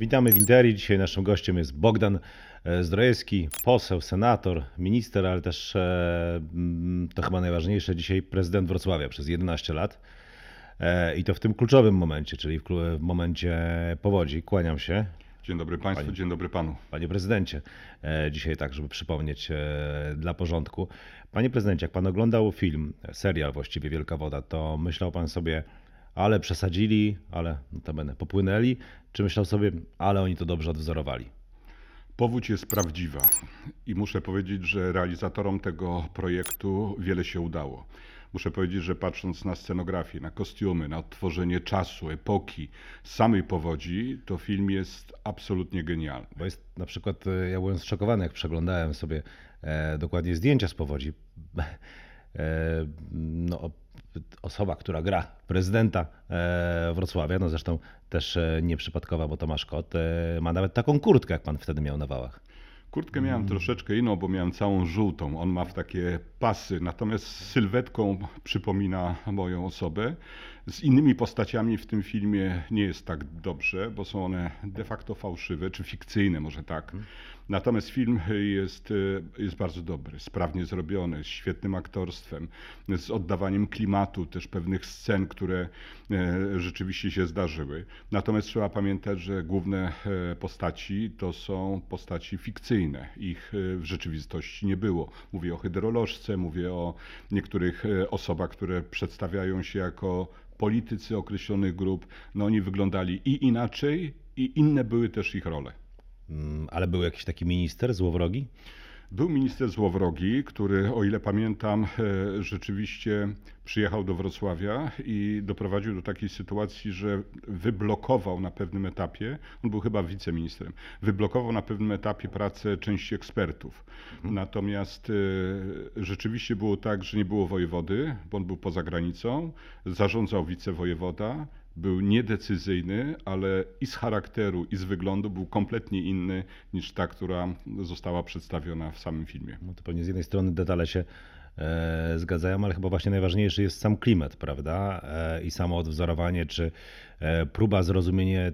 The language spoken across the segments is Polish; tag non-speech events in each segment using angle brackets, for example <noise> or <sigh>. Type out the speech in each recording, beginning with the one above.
Witamy w Interi. Dzisiaj naszym gościem jest Bogdan e, Zdrojewski, poseł, senator, minister, ale też e, to chyba najważniejsze dzisiaj prezydent Wrocławia przez 11 lat. E, I to w tym kluczowym momencie, czyli w w momencie powodzi. Kłaniam się. Dzień dobry Państwu, Panie- dzień dobry Panu. Panie prezydencie, dzisiaj tak, żeby przypomnieć dla porządku. Panie prezydencie, jak pan oglądał film, serial właściwie Wielka Woda, to myślał pan sobie, ale przesadzili, ale notabene popłynęli, czy myślał sobie, ale oni to dobrze odwzorowali? Powódź jest prawdziwa i muszę powiedzieć, że realizatorom tego projektu wiele się udało. Muszę powiedzieć, że patrząc na scenografię, na kostiumy, na odtworzenie czasu, epoki, samej powodzi, to film jest absolutnie genialny. Bo jest na przykład, e, ja byłem zszokowany, jak przeglądałem sobie e, dokładnie zdjęcia z powodzi. <laughs> E, no, osoba, która gra prezydenta e, Wrocławia, no zresztą też e, nieprzypadkowa, bo Tomasz Kot, e, ma nawet taką kurtkę, jak pan wtedy miał na wałach. Kurtkę miałem troszeczkę inną, bo miałem całą żółtą. On ma w takie pasy, natomiast sylwetką przypomina moją osobę. Z innymi postaciami w tym filmie nie jest tak dobrze, bo są one de facto fałszywe, czy fikcyjne może tak. Natomiast film jest, e, jest bardzo dobry, sprawnie zrobiony, z świetnym aktorstwem, z oddawaniem klimatu też pewnych scen, które e, rzeczywiście się zdarzyły. Natomiast trzeba pamiętać, że główne e, postaci to są postaci fikcyjne. Ich e, w rzeczywistości nie było. Mówię o hydrolożce, mówię o niektórych e, osobach, które przedstawiają się jako politycy określonych grup. No oni wyglądali i inaczej, i inne były też ich role. Mm, Ale był jakiś taki minister złowrogi? Był minister Złowrogi, który, o ile pamiętam, e, rzeczywiście przyjechał do Wrocławia i doprowadził do takiej sytuacji, że wyblokował na pewnym etapie, on był chyba wiceministrem, wyblokował na pewnym etapie pracę części ekspertów. Natomiast e, rzeczywiście było tak, że nie było wojewody, bo on był poza granicą, zarządzał wicewojewoda, był niedecyzyjny, ale i z charakteru, i z wyglądu był kompletnie inny niż ta, która została przedstawiona w samym filmie. No to pewnie z jednej strony detale się e, zgadzają, ale chyba właśnie najważniejszy jest sam klimat, prawda? E, I samo odwzorowanie, czy e, próba zrozumienia,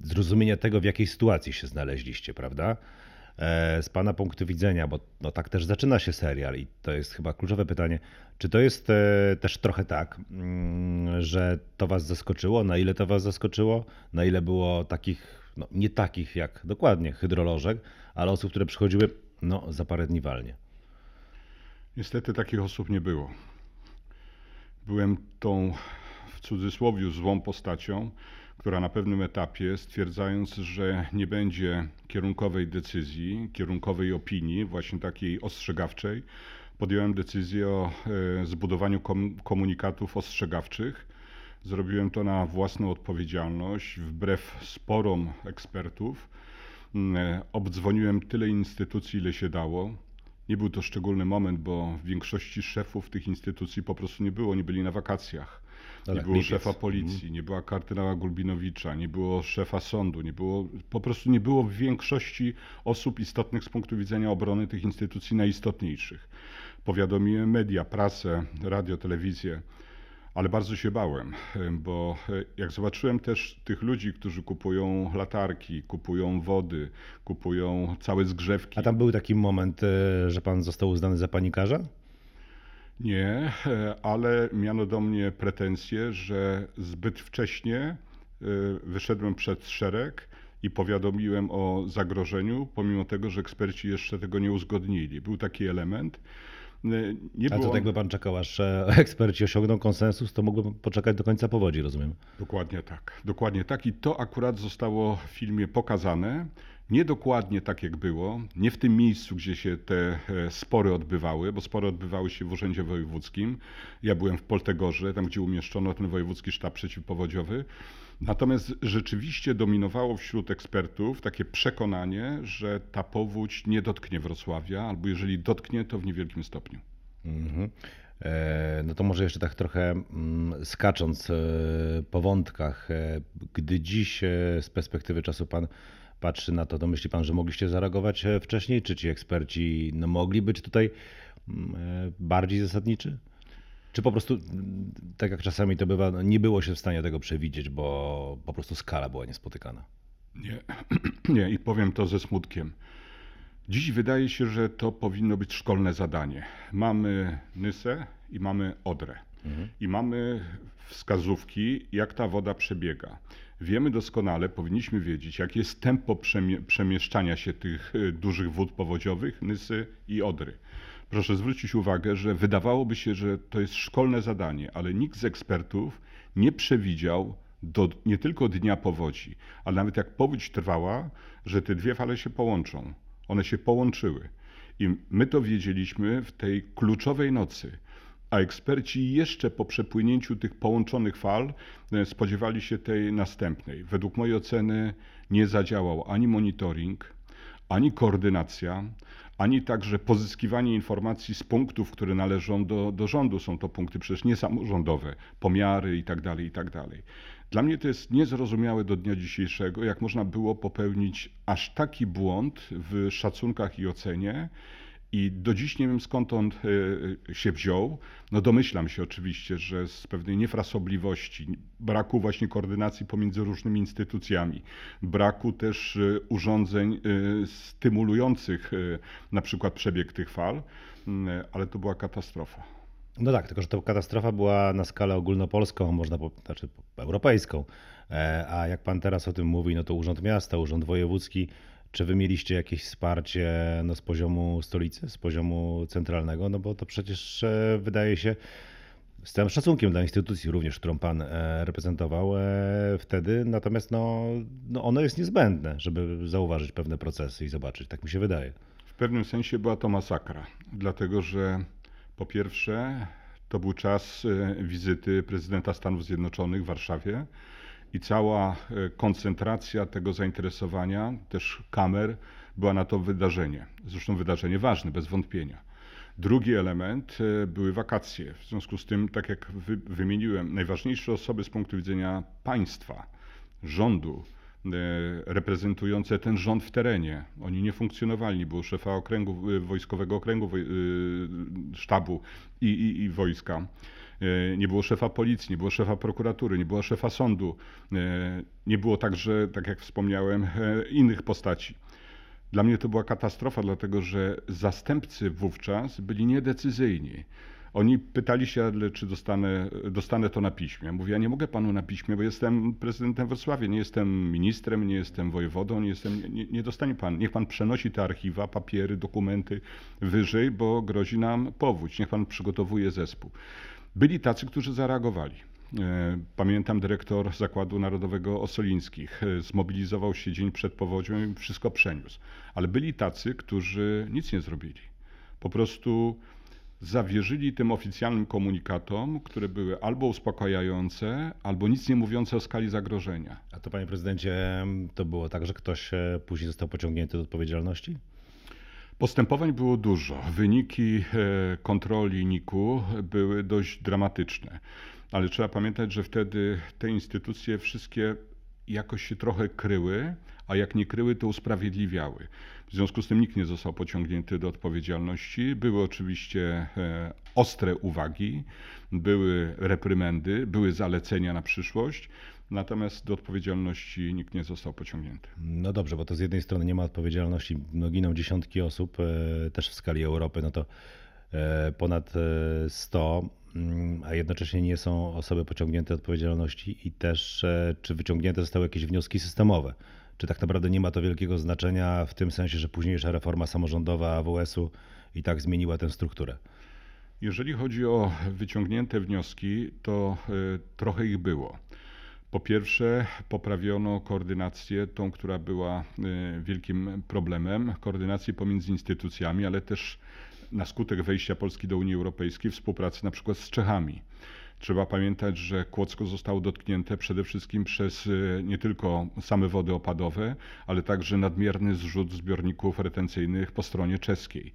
zrozumienia tego, w jakiej sytuacji się znaleźliście, prawda? E, z Pana punktu widzenia, bo no, tak też zaczyna się serial i to jest chyba kluczowe pytanie, czy to jest e, też trochę tak, mm, że to Was zaskoczyło? Na ile to Was zaskoczyło? Na ile było takich, no nie takich jak dokładnie hydrolożek, ale osób, które przychodziły no, za parę dni walnie? Niestety takich osób nie było. Byłem tą w cudzysłowie złą postacią, która na pewnym etapie, stwierdzając, że nie będzie kierunkowej decyzji, kierunkowej opinii, właśnie takiej ostrzegawczej, podjąłem decyzję o e, zbudowaniu kom- komunikatów ostrzegawczych. Zrobiłem to na własną odpowiedzialność, wbrew sporom ekspertów. Mm, e, Obdzwoniłem tyle instytucji, ile się dało. Nie był to szczególny moment, bo w większości szefów tych instytucji po prostu nie było, nie byli na wakacjach. Nie było szefa policji, nie była kardynała Gulbinowicza, nie było szefa sądu, nie było, po prostu nie było w większości osób istotnych z punktu widzenia obrony tych instytucji najistotniejszych. Powiadomiłem media, prasę, radio, telewizję, ale bardzo się bałem, bo e, jak zobaczyłem też tych ludzi, którzy kupują latarki, kupują wody, kupują całe zgrzewki. A tam był taki moment, e, że pan został uznany za panikarza? Nie, e, ale miano do mnie pretensje, że zbyt wcześnie e, wyszedłem przed szereg i powiadomiłem o zagrożeniu, pomimo tego, że eksperci jeszcze tego nie uzgodnili. Był taki element. E, Nie A to jakby pan czekał, aż eksperci osiągną konsensus, to mógłby poczekać do końca powodzi, rozumiem? Dokładnie tak. Dokładnie tak. I to akurat zostało w filmie pokazane. Nie dokładnie tak, jak było, nie w tym miejscu, gdzie się te e, spory odbywały, bo spory odbywały się w Urzędzie Wojewódzkim. Ja byłem w Poltegorze, tam gdzie umieszczono ten Wojewódzki Sztab Przeciwpowodziowy. Natomiast rzeczywiście dominowało wśród ekspertów takie przekonanie, że ta powódź nie dotknie Wrocławia, albo jeżeli dotknie, to w niewielkim stopniu. Mhm. E, No to może jeszcze tak trochę mm, skacząc e, po wątkach, gdy dziś z perspektywy czasu pan patrzy na to, to myśli pan, że mogliście zareagować e, wcześniej? Czy ci eksperci no, mogli być tutaj mm, e, bardziej zasadniczy? Czy po prostu, mm, tak jak czasami to bywa, no, nie było się w stanie tego przewidzieć, bo po prostu skala była niespotykana? Nie, <clears throat> nie i powiem to ze smutkiem. Dziś wydaje się, że to powinno być szkolne zadanie. Mamy Nysę i mamy Odrę. Mhm. I mamy wskazówki, jak ta woda przebiega. Wiemy doskonale, powinniśmy wiedzieć, jakie jest tempo przemieszczania się tych y, dużych wód powodziowych, Nysy i Odry. Proszę zwrócić uwagę, że wydawałoby się, że to jest szkolne zadanie, ale nikt z ekspertów nie przewidział do nie tylko dnia powodzi, ale nawet jak powódź trwała, że te dwie fale się połączą. One się połączyły. I my to wiedzieliśmy w tej kluczowej nocy. A eksperci jeszcze po przepłynięciu tych połączonych fal e, spodziewali się tej następnej. Według mojej oceny nie zadziałał ani monitoring, ani koordynacja, ani także pozyskiwanie informacji z punktów, które należą do, do rządu. Są to punkty przecież niesamorządowe, pomiary itd., tak itd. Tak Dla mnie to jest niezrozumiałe do dnia dzisiejszego, jak można było popełnić aż taki błąd w szacunkach i ocenie, i do dziś nie wiem skąd on e, się wziął. No domyślam się oczywiście, że z pewnej niefrasobliwości, braku właśnie koordynacji pomiędzy różnymi instytucjami, braku też e, urządzeń e, stymulujących na przykład przebieg tych fal, mm, ale to była katastrofa. No tak, tylko że ta katastrofa była na skalę ogólnopolską, można powiedzieć, znaczy europejską. A jak pan teraz o tym mówi, no to Urząd Miasta, Urząd Wojewódzki czy wy mieliście jakieś wsparcie no, z poziomu stolicy, z poziomu centralnego? No bo to przecież e, wydaje się, z całym szacunkiem dla instytucji również, którą pan e, reprezentował e, wtedy, natomiast no, no ono jest niezbędne, żeby zauważyć pewne procesy i zobaczyć, tak mi się wydaje. W pewnym sensie była to masakra, dlatego że po pierwsze to był czas wizyty prezydenta Stanów Zjednoczonych w Warszawie, i cała e, koncentracja tego zainteresowania, też kamer, była na to wydarzenie. Zresztą wydarzenie ważne, bez wątpienia. Drugi element e, były wakacje. W związku z tym, tak jak wymieniłem, najważniejsze osoby z punktu widzenia państwa, rządu, e, reprezentujące ten rząd w terenie. Oni nie funkcjonowali, było szefa okręgu, wojskowego okręgu sztabu i, i, i wojska. E, nie było szefa policji, nie było szefa prokuratury, nie było szefa sądu, e, nie było także, tak jak wspomniałem, e, innych postaci. Dla mnie to była katastrofa, dlatego że zastępcy wówczas byli niedecyzyjni. Oni pytali się, czy dostanę, dostanę to na piśmie. Mówię, ja nie mogę panu na piśmie, bo jestem prezydentem Wrocławia, nie jestem ministrem, nie jestem wojewodą, nie, jestem, nie, nie dostanie pan. Niech pan przenosi te archiwa, papiery, dokumenty wyżej, bo grozi nam powódź. Niech pan przygotowuje zespół. Byli tacy, którzy zareagowali. E, pamiętam dyrektor Zakładu Narodowego Osolińskich e, zmobilizował się dzień przed powodzią i wszystko przeniósł. Ale byli tacy, którzy nic nie zrobili. Po prostu zawierzyli tym oficjalnym komunikatom, które były albo uspokajające, albo nic nie mówiące o skali zagrożenia. A to panie prezydencie, to było tak, że ktoś e, później został pociągnięty do odpowiedzialności? Postępowań było dużo. Wyniki e, kontroli NIK-u były dość dramatyczne, ale trzeba pamiętać, że wtedy te instytucje wszystkie jakoś się trochę kryły, a jak nie kryły, to usprawiedliwiały. W związku z tym nikt nie został pociągnięty do odpowiedzialności. Były oczywiście e, ostre uwagi, były reprymendy, były zalecenia na przyszłość, Natomiast do odpowiedzialności nikt nie został pociągnięty. No dobrze, bo to z jednej strony nie ma odpowiedzialności, no giną dziesiątki osób, e, też w skali Europy, no to e, ponad 100, e, mm, a jednocześnie nie są osoby pociągnięte do odpowiedzialności i też czy wyciągnięte zostały jakieś wnioski systemowe. Czy tak naprawdę nie ma to wielkiego znaczenia w tym sensie, że późniejsza reforma samorządowa AWS-u i tak zmieniła tę strukturę? Jeżeli chodzi o wyciągnięte wnioski, to trochę ich było. Po pierwsze, poprawiono koordynację, tą, która była e, wielkim problemem, koordynację pomiędzy instytucjami, ale też na skutek wejścia Polski do Unii Europejskiej współpracy na przykład z Czechami. Trzeba pamiętać, że Kłodzko zostało dotknięte przede wszystkim przez e, nie tylko same wody opadowe, ale także nadmierny zrzut zbiorników retencyjnych po stronie czeskiej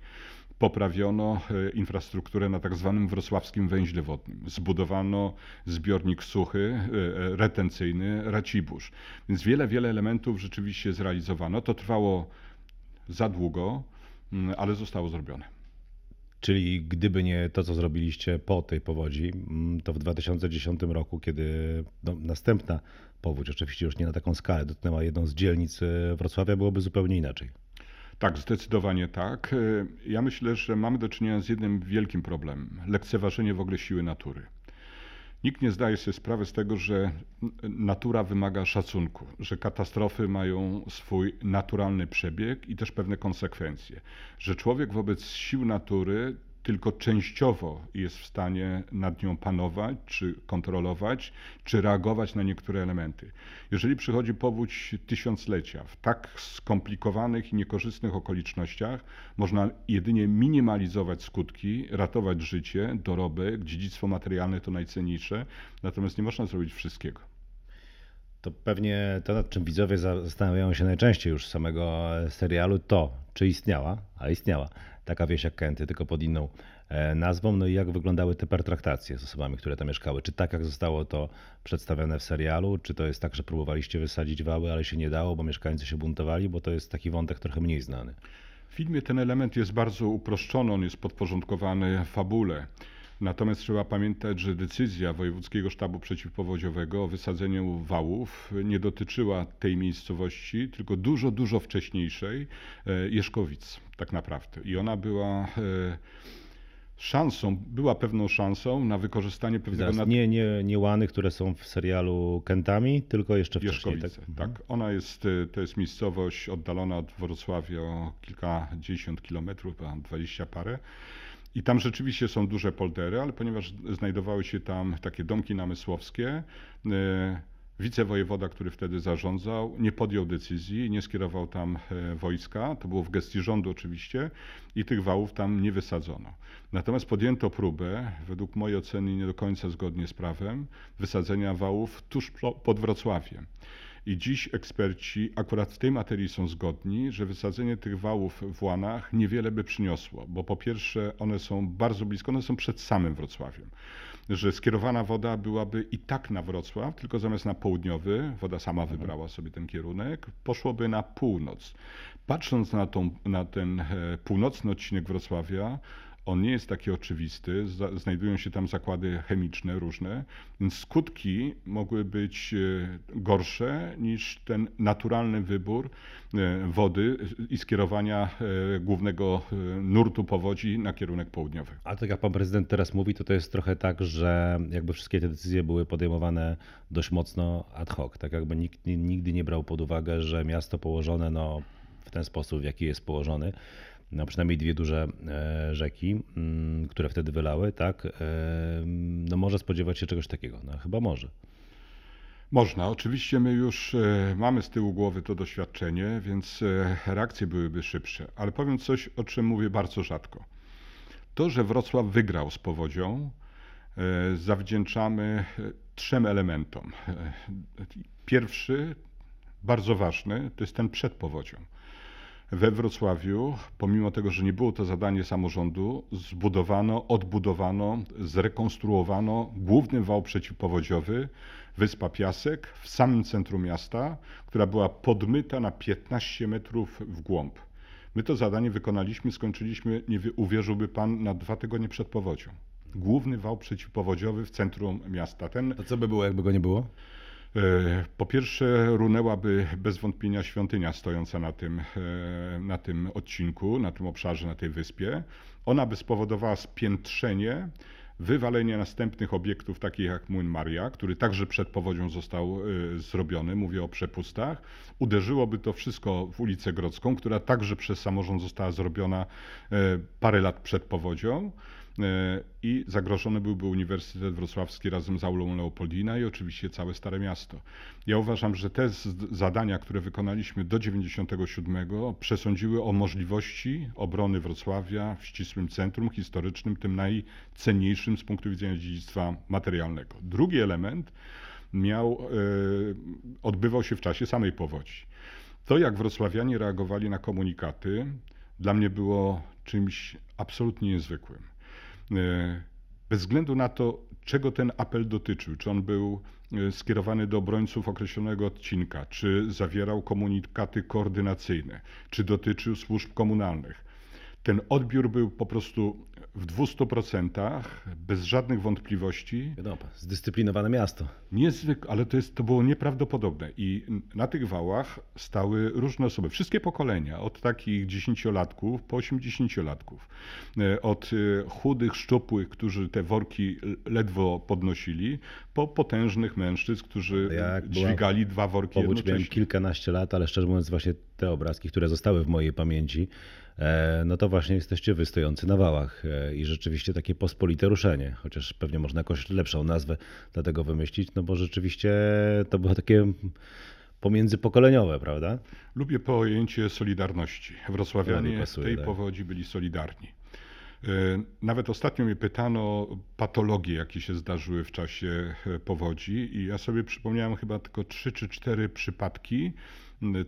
poprawiono e, infrastrukturę na tak zwanym wrocławskim węźle wodnym. Zbudowano zbiornik suchy, e, retencyjny Racibórz. Więc wiele, wiele elementów rzeczywiście zrealizowano. To trwało za długo, mm, ale zostało zrobione. Czyli gdyby nie to, co zrobiliście po tej powodzi, mm, to w 2010 roku, kiedy no, następna powódź, oczywiście już nie na taką skalę, dotknęła jedną z dzielnic e, Wrocławia, byłoby zupełnie inaczej. Tak, zdecydowanie tak. E, Ja myślę, że mamy do czynienia z jednym wielkim problemem lekceważenie w ogóle siły natury. Nikt nie zdaje sobie sprawy z tego, że natura wymaga szacunku, że katastrofy mają swój naturalny przebieg i też pewne konsekwencje, że człowiek wobec sił natury tylko częściowo jest w stanie nad nią panować, czy kontrolować, czy reagować na niektóre elementy. Jeżeli przychodzi powódź tysiąclecia w tak skomplikowanych i niekorzystnych okolicznościach, można jedynie minimalizować skutki, ratować życie, dorobek, dziedzictwo materialne to najcenniejsze, natomiast nie można zrobić wszystkiego. To pewnie to, nad czym widzowie za- zastanawiają się najczęściej już z samego e, serialu, to czy istniała, a istniała taka wieś jak Kęty, tylko pod inną e, nazwą, no i jak wyglądały te pertraktacje z osobami, które tam mieszkały. Czy tak jak zostało to przedstawione w serialu, czy to jest tak, że próbowaliście wysadzić wały, ale się nie dało, bo mieszkańcy się buntowali, bo to jest taki wątek trochę mniej znany. W filmie ten element jest bardzo uproszczony, on jest podporządkowany fabule. Natomiast trzeba pamiętać, że decyzja Wojewódzkiego Sztabu Przeciwpowodziowego o wysadzeniu wałów nie dotyczyła tej miejscowości, tylko dużo, dużo wcześniejszej e, Jeszkowic tak naprawdę. I ona była e, szansą, była pewną szansą na wykorzystanie pewnego Zaraz, nie, nie, nie łany, które są w serialu Kętami, tylko jeszcze wcześniej. Tak? tak. Ona jest, y, to jest miejscowość oddalona od Wrocławia o kilkadziesiąt kilometrów, dwadzieścia parę. I tam rzeczywiście są duże poldery, ale ponieważ znajdowały się tam takie domki namysłowskie, y, wicewojewoda, który wtedy zarządzał, nie podjął decyzji, nie skierował tam e, wojska, to było w gestii rządu oczywiście, i tych wałów tam nie wysadzono. Natomiast podjęto próbę, według mojej oceny nie do końca zgodnie z prawem, wysadzenia wałów tuż po- pod Wrocławiem. I dziś eksperci akurat w tej materii są zgodni, że wysadzenie tych wałów w Łanach niewiele by przyniosło, bo po pierwsze one są bardzo blisko, one są przed samym Wrocławiem. Że skierowana woda byłaby i tak na Wrocław, tylko zamiast na południowy, woda sama wybrała sobie ten kierunek, poszłoby na północ. Patrząc na, tą, na ten e, północny odcinek Wrocławia, on nie jest taki oczywisty, znajdują się tam zakłady chemiczne różne, więc skutki mogły być e, gorsze niż ten naturalny wybór e, wody i skierowania e, głównego nurtu powodzi na kierunek południowy. A tak jak pan prezydent teraz mówi, to to jest trochę tak, że jakby wszystkie te decyzje były podejmowane dość mocno ad hoc. Tak jakby nikt ni- nigdy nie brał pod uwagę, że miasto położone no, w ten sposób, w jaki jest położony, no przynajmniej dwie duże e, rzeki, mm, które wtedy wylały, tak, e, no może spodziewać się czegoś takiego. No chyba może. Można. Oczywiście my już e, mamy z tyłu głowy to doświadczenie, więc reakcje byłyby szybsze. Ale powiem coś, o czym mówię bardzo rzadko. To, że Wrocław wygrał z powodzią, zawdzięczamy trzem elementom. Pierwszy, bardzo ważny, to jest ten przed powodzią. We Wrocławiu, pomimo tego, że nie było to zadanie samorządu, zbudowano, odbudowano, zrekonstruowano główny wał przeciwpowodziowy, wyspa Piasek, w samym centrum miasta, która była podmyta na 15 metrów w głąb. My to zadanie wykonaliśmy, skończyliśmy, nie wie- uwierzyłby pan, na dwa tygodnie przed powodzią. Główny wał przeciwpowodziowy w centrum miasta. Ten To co by było, jakby go nie było? E, Po pierwsze, runęłaby bez wątpienia świątynia stojąca na tym, e, na tym odcinku, na tym obszarze, na tej wyspie. Ona by spowodowała spiętrzenie, wywalenie następnych obiektów, takich jak Młyn Maria, który także przed powodzią został e, zrobiony, mówię o przepustach. Uderzyłoby to wszystko w ulicę Grodzką, która także przez samorząd została zrobiona parę lat przed powodzią. E, i zagrożony byłby Uniwersytet Wrocławski razem z aulą Leopoldina i oczywiście całe Stare Miasto. Ja uważam, że te zadania, które wykonaliśmy do 97 przesądziły o możliwości obrony Wrocławia w ścisłym centrum historycznym, tym najcenniejszym z punktu widzenia dziedzictwa materialnego. Drugi element miał, e, odbywał się w czasie samej powodzi. To, jak wrocławianie reagowali na komunikaty, dla mnie było czymś absolutnie niezwykłym. E, Bez względu na to, czego ten apel dotyczył, czy on był e, skierowany do obrońców określonego odcinka, czy zawierał komunikaty koordynacyjne, czy dotyczył służb komunalnych, Ten odbiór był po prostu w 200%, bez żadnych wątpliwości. Wiadomo, zdyscyplinowane miasto. Niezwykle, ale to, jest, to było nieprawdopodobne. I na tych wałach stały różne osoby, wszystkie pokolenia, od takich dziesięciolatków po osiemdziesięciolatków. E, Od e, chudych, szczupłych, którzy te worki ledwo podnosili, po potężnych mężczyzn, którzy Jak dźwigali dwa worki Powódź miałem jednocześnie. kilkanaście lat, ale szczerze mówiąc właśnie te obrazki, które zostały w mojej pamięci, no to właśnie jesteście wy stojący na wałach e, i rzeczywiście takie pospolite ruszenie, chociaż pewnie można jakąś lepszą nazwę dla tego wymyślić, no bo rzeczywiście to było takie pomiędzypokoleniowe, prawda? Lubię pojęcie solidarności. Wrocławianie mi pasuje, tej tak. powodzi byli solidarni. E, Nawet ostatnio mnie pytano patologie, jakie się zdarzyły w czasie e, powodzi i ja sobie przypomniałem chyba tylko trzy czy cztery przypadki,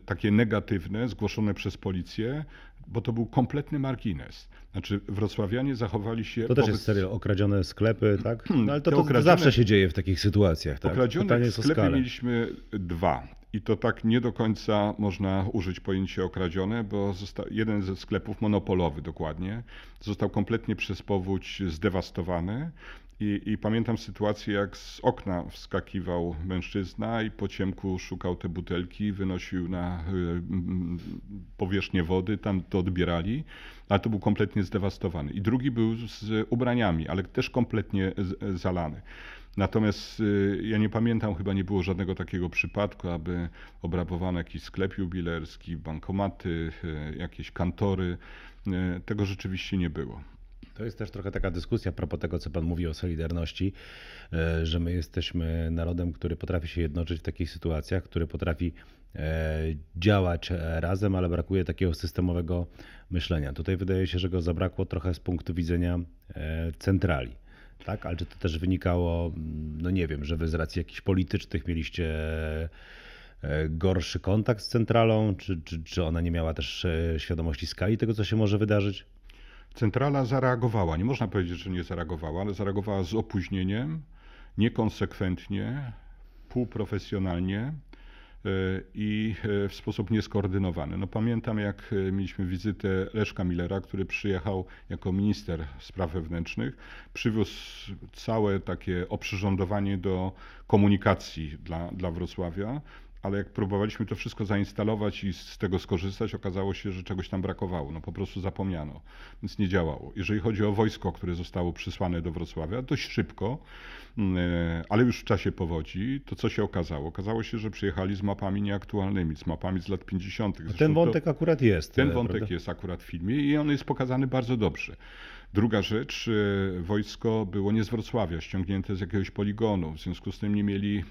takie negatywne, zgłoszone przez policję, bo to był kompletny margines. Znaczy wrocławianie zachowali się To też wobec- jest serio, okradzione sklepy, tak? No ale to, to okradzione- zawsze się dzieje w takich sytuacjach, tak? Okradzione skalę. mieliśmy dwa. I to tak nie do końca można użyć pojęcia okradzione, bo zosta- jeden ze sklepów, monopolowy dokładnie, został kompletnie przez powódź zdewastowany. I, I pamiętam sytuację, jak z okna wskakiwał mężczyzna i po ciemku szukał te butelki, wynosił na mm, powierzchnię wody, tam to odbierali, ale to był kompletnie zdewastowany. I drugi był z ubraniami, ale też kompletnie zalany. Natomiast y, ja nie pamiętam, chyba nie było żadnego takiego przypadku, aby obrabowano jakiś sklep jubilerski, bankomaty, y, jakieś kantory. Tego rzeczywiście nie było. To jest też trochę taka dyskusja a propos tego, co Pan mówi o Solidarności, e, że my jesteśmy narodem, który potrafi się jednoczyć w takich sytuacjach, który potrafi e, działać e, razem, ale brakuje takiego systemowego myślenia. Tutaj wydaje się, że go zabrakło trochę z punktu widzenia centrali. Tak, ale czy to też wynikało, mm, no nie wiem, że wy z racji jakichś politycznych mieliście gorszy kontakt z centralą, czy, czy, czy ona nie miała też świadomości skali tego, co się może wydarzyć? Centrala zareagowała. Nie można powiedzieć, że nie zareagowała, ale zareagowała z opóźnieniem, niekonsekwentnie, półprofesjonalnie y, i y, w sposób nieskoordynowany. No pamiętam, jak y, mieliśmy wizytę Leszka Millera, który przyjechał jako minister spraw wewnętrznych, przywiózł całe takie oprzyrządowanie do komunikacji dla, dla Wrocławia. Ale jak próbowaliśmy to wszystko zainstalować i z tego skorzystać, okazało się, że czegoś tam brakowało. No po prostu zapomniano, więc nie działało. Jeżeli chodzi o wojsko, które zostało przysłane do Wrocławia, dość szybko, mm, e, ale już w czasie powodzi, to co się okazało? Okazało się, że przyjechali z mapami nieaktualnymi, z mapami z lat 50. No Zresztą ten to- wątek akurat jest. ten e, wątek prawda? jest akurat w filmie i on jest pokazany bardzo dobrze. Druga rzecz, e, wojsko było nie z Wrocławia, ściągnięte z jakiegoś poligonu, w związku z tym nie mieli e,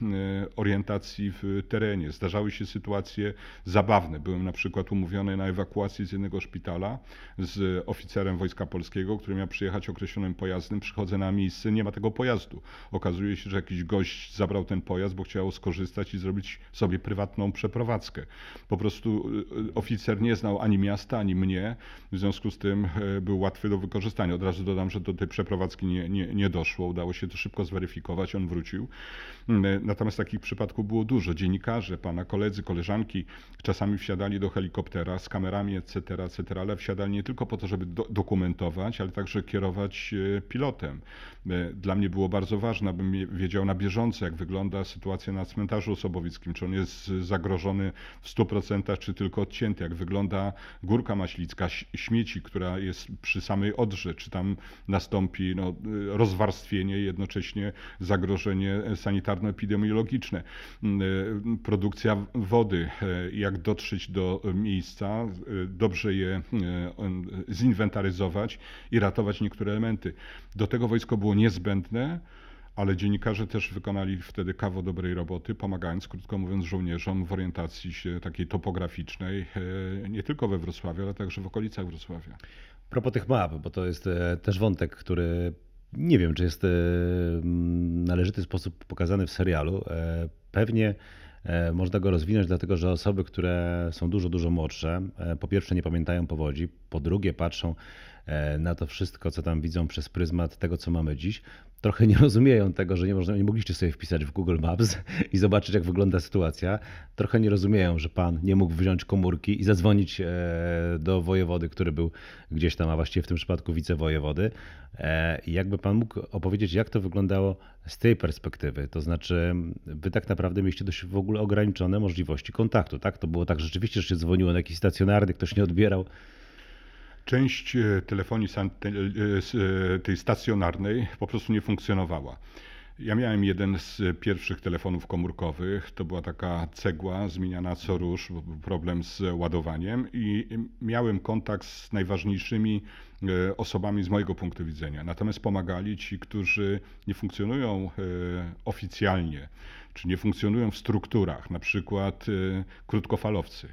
orientacji w terenie. Zdarzały się sytuacje zabawne. Byłem na przykład umówiony na ewakuację z jednego szpitala z oficerem Wojska Polskiego, który miał przyjechać określonym pojazdem. Przychodzę na miejsce, nie ma tego pojazdu. Okazuje się, że jakiś gość zabrał ten pojazd, bo chciał skorzystać i zrobić sobie prywatną przeprowadzkę. Po prostu e, oficer nie znał ani miasta, ani mnie, w związku z tym był łatwy do wykorzystania. Od razu dodam, że do tej przeprowadzki nie, nie, nie doszło. Udało się to szybko zweryfikować, on wrócił. Mm, e, Natomiast takich przypadków było dużo. Dziennikarze, pana koledzy, koleżanki czasami wsiadali do helikoptera z kamerami, etc., etc., ale wsiadali nie tylko po to, żeby do, dokumentować, ale także kierować e, pilotem. E, Dla mnie było bardzo ważne, abym wiedział na bieżąco, jak wygląda sytuacja na cmentarzu osobowickim, czy on jest zagrożony w 100%, czy tylko odcięty, jak wygląda górka maślicka, śmieci, która jest przy samej Odrze, czy tam nastąpi no, rozwarstwienie, jednocześnie zagrożenie sanitarno-epidemiologiczne, Mm, produkcja wody, y, jak dotrzeć do miejsca, y, dobrze je on- zinwentaryzować i ratować niektóre elementy. Do tego wojsko było niezbędne, ale dziennikarze też wykonali wtedy kawał dobrej roboty, pomagając, krótko mówiąc, żołnierzom w orientacji się takiej topograficznej, e, nie tylko we Wrocławiu, ale także w okolicach Wrocławia. Propos tych map, bo to jest e, też wątek, który nie wiem, czy jest e, mm, należyty sposób pokazany w serialu. E, Pewnie e, można go rozwinąć, dlatego że osoby, które są dużo, dużo młodsze, e, po pierwsze nie pamiętają powodzi, po drugie patrzą e, na to wszystko, co tam widzą przez pryzmat tego, co mamy dziś, trochę nie <laughs> rozumieją tego, że nie, można, nie mogliście sobie wpisać w Google Maps <laughs> i zobaczyć, jak wygląda sytuacja. Trochę nie rozumieją, że pan nie mógł wziąć komórki i zadzwonić e, do wojewody, który był gdzieś tam, a właściwie w tym przypadku wicewojewody. E, jakby pan mógł opowiedzieć, jak to wyglądało z tej perspektywy? To znaczy, wy tak naprawdę mieliście dość w ogóle ograniczone możliwości kontaktu, tak? To było tak rzeczywiście, że się dzwoniło na jakiś stacjonarny, ktoś nie odbierał. Część e, telefonii e, e, tej stacjonarnej po prostu nie funkcjonowała. Ja miałem jeden z pierwszych telefonów komórkowych. To była taka cegła zmieniana co róż, problem z ładowaniem i miałem kontakt z najważniejszymi osobami z mojego punktu widzenia. Natomiast pomagali ci, którzy nie funkcjonują oficjalnie, czy nie funkcjonują w strukturach, na przykład krótkofalowcy.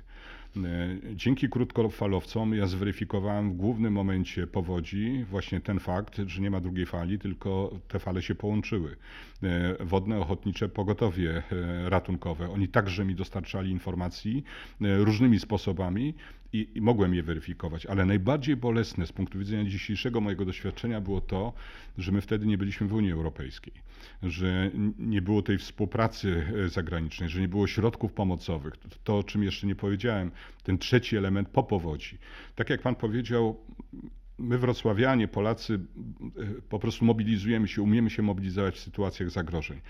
E, dzięki krótkofalowcom ja zweryfikowałem w głównym momencie powodzi właśnie ten fakt, że nie ma drugiej fali, tylko te fale się połączyły. E, wodne Ochotnicze Pogotowie e, Ratunkowe, oni także mi dostarczali informacji różnymi sposobami i, i, mogłem je weryfikować, ale najbardziej bolesne z punktu widzenia dzisiejszego mojego doświadczenia było to, że my wtedy nie byliśmy w Unii Europejskiej, że nie było tej współpracy zagranicznej, że nie było środków pomocowych. To o czym jeszcze nie powiedziałem, ten trzeci element po powodzi. Tak jak pan powiedział, my wrocławianie, Polacy e, po prostu mobilizujemy się, umiemy się mobilizować w sytuacjach zagrożeń.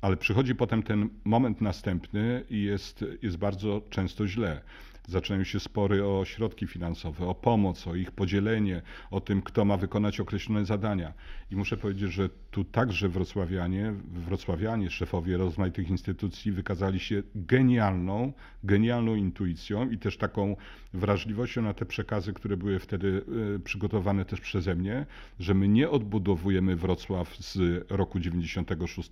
Ale przychodzi potem ten moment następny i jest, jest bardzo często źle zaczynają się spory o środki finansowe, o pomoc, o ich podzielenie, o tym, kto ma wykonać określone zadania. I muszę powiedzieć, że tu także wrocławianie, wrocławianie, szefowie rozmaitych instytucji wykazali się genialną, genialną intuicją i też taką wrażliwością na te przekazy, które były wtedy e, przygotowane też przeze mnie, że my nie odbudowujemy Wrocław z roku 96.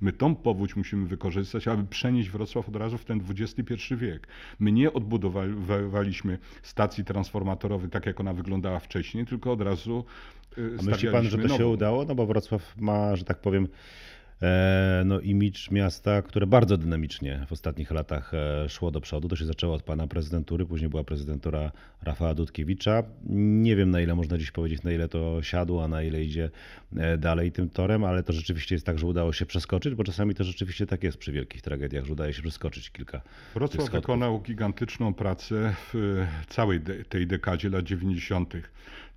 My tą powódź musimy wykorzystać, aby przenieść Wrocław od razu w ten XXI wiek. My nie odbudowaliśmy stacji transformatorowej tak, jak ona wyglądała wcześniej, tylko od razu A myśli pan, że to się udało? No bo Wrocław ma, że tak powiem, E, no, imidż miasta, które bardzo dynamicznie w ostatnich latach e, szło do przodu. To się zaczęło od pana prezydentury, później była prezydentura Rafała Dudkiewicza. Nie wiem na ile można dziś powiedzieć, na ile to siadło, a na ile idzie e, dalej tym torem, ale to rzeczywiście jest tak, że udało się przeskoczyć, bo czasami to rzeczywiście tak jest przy wielkich tragediach, że udaje się przeskoczyć kilka. Wrocław wykonał gigantyczną pracę w całej tej dekadzie lat 90.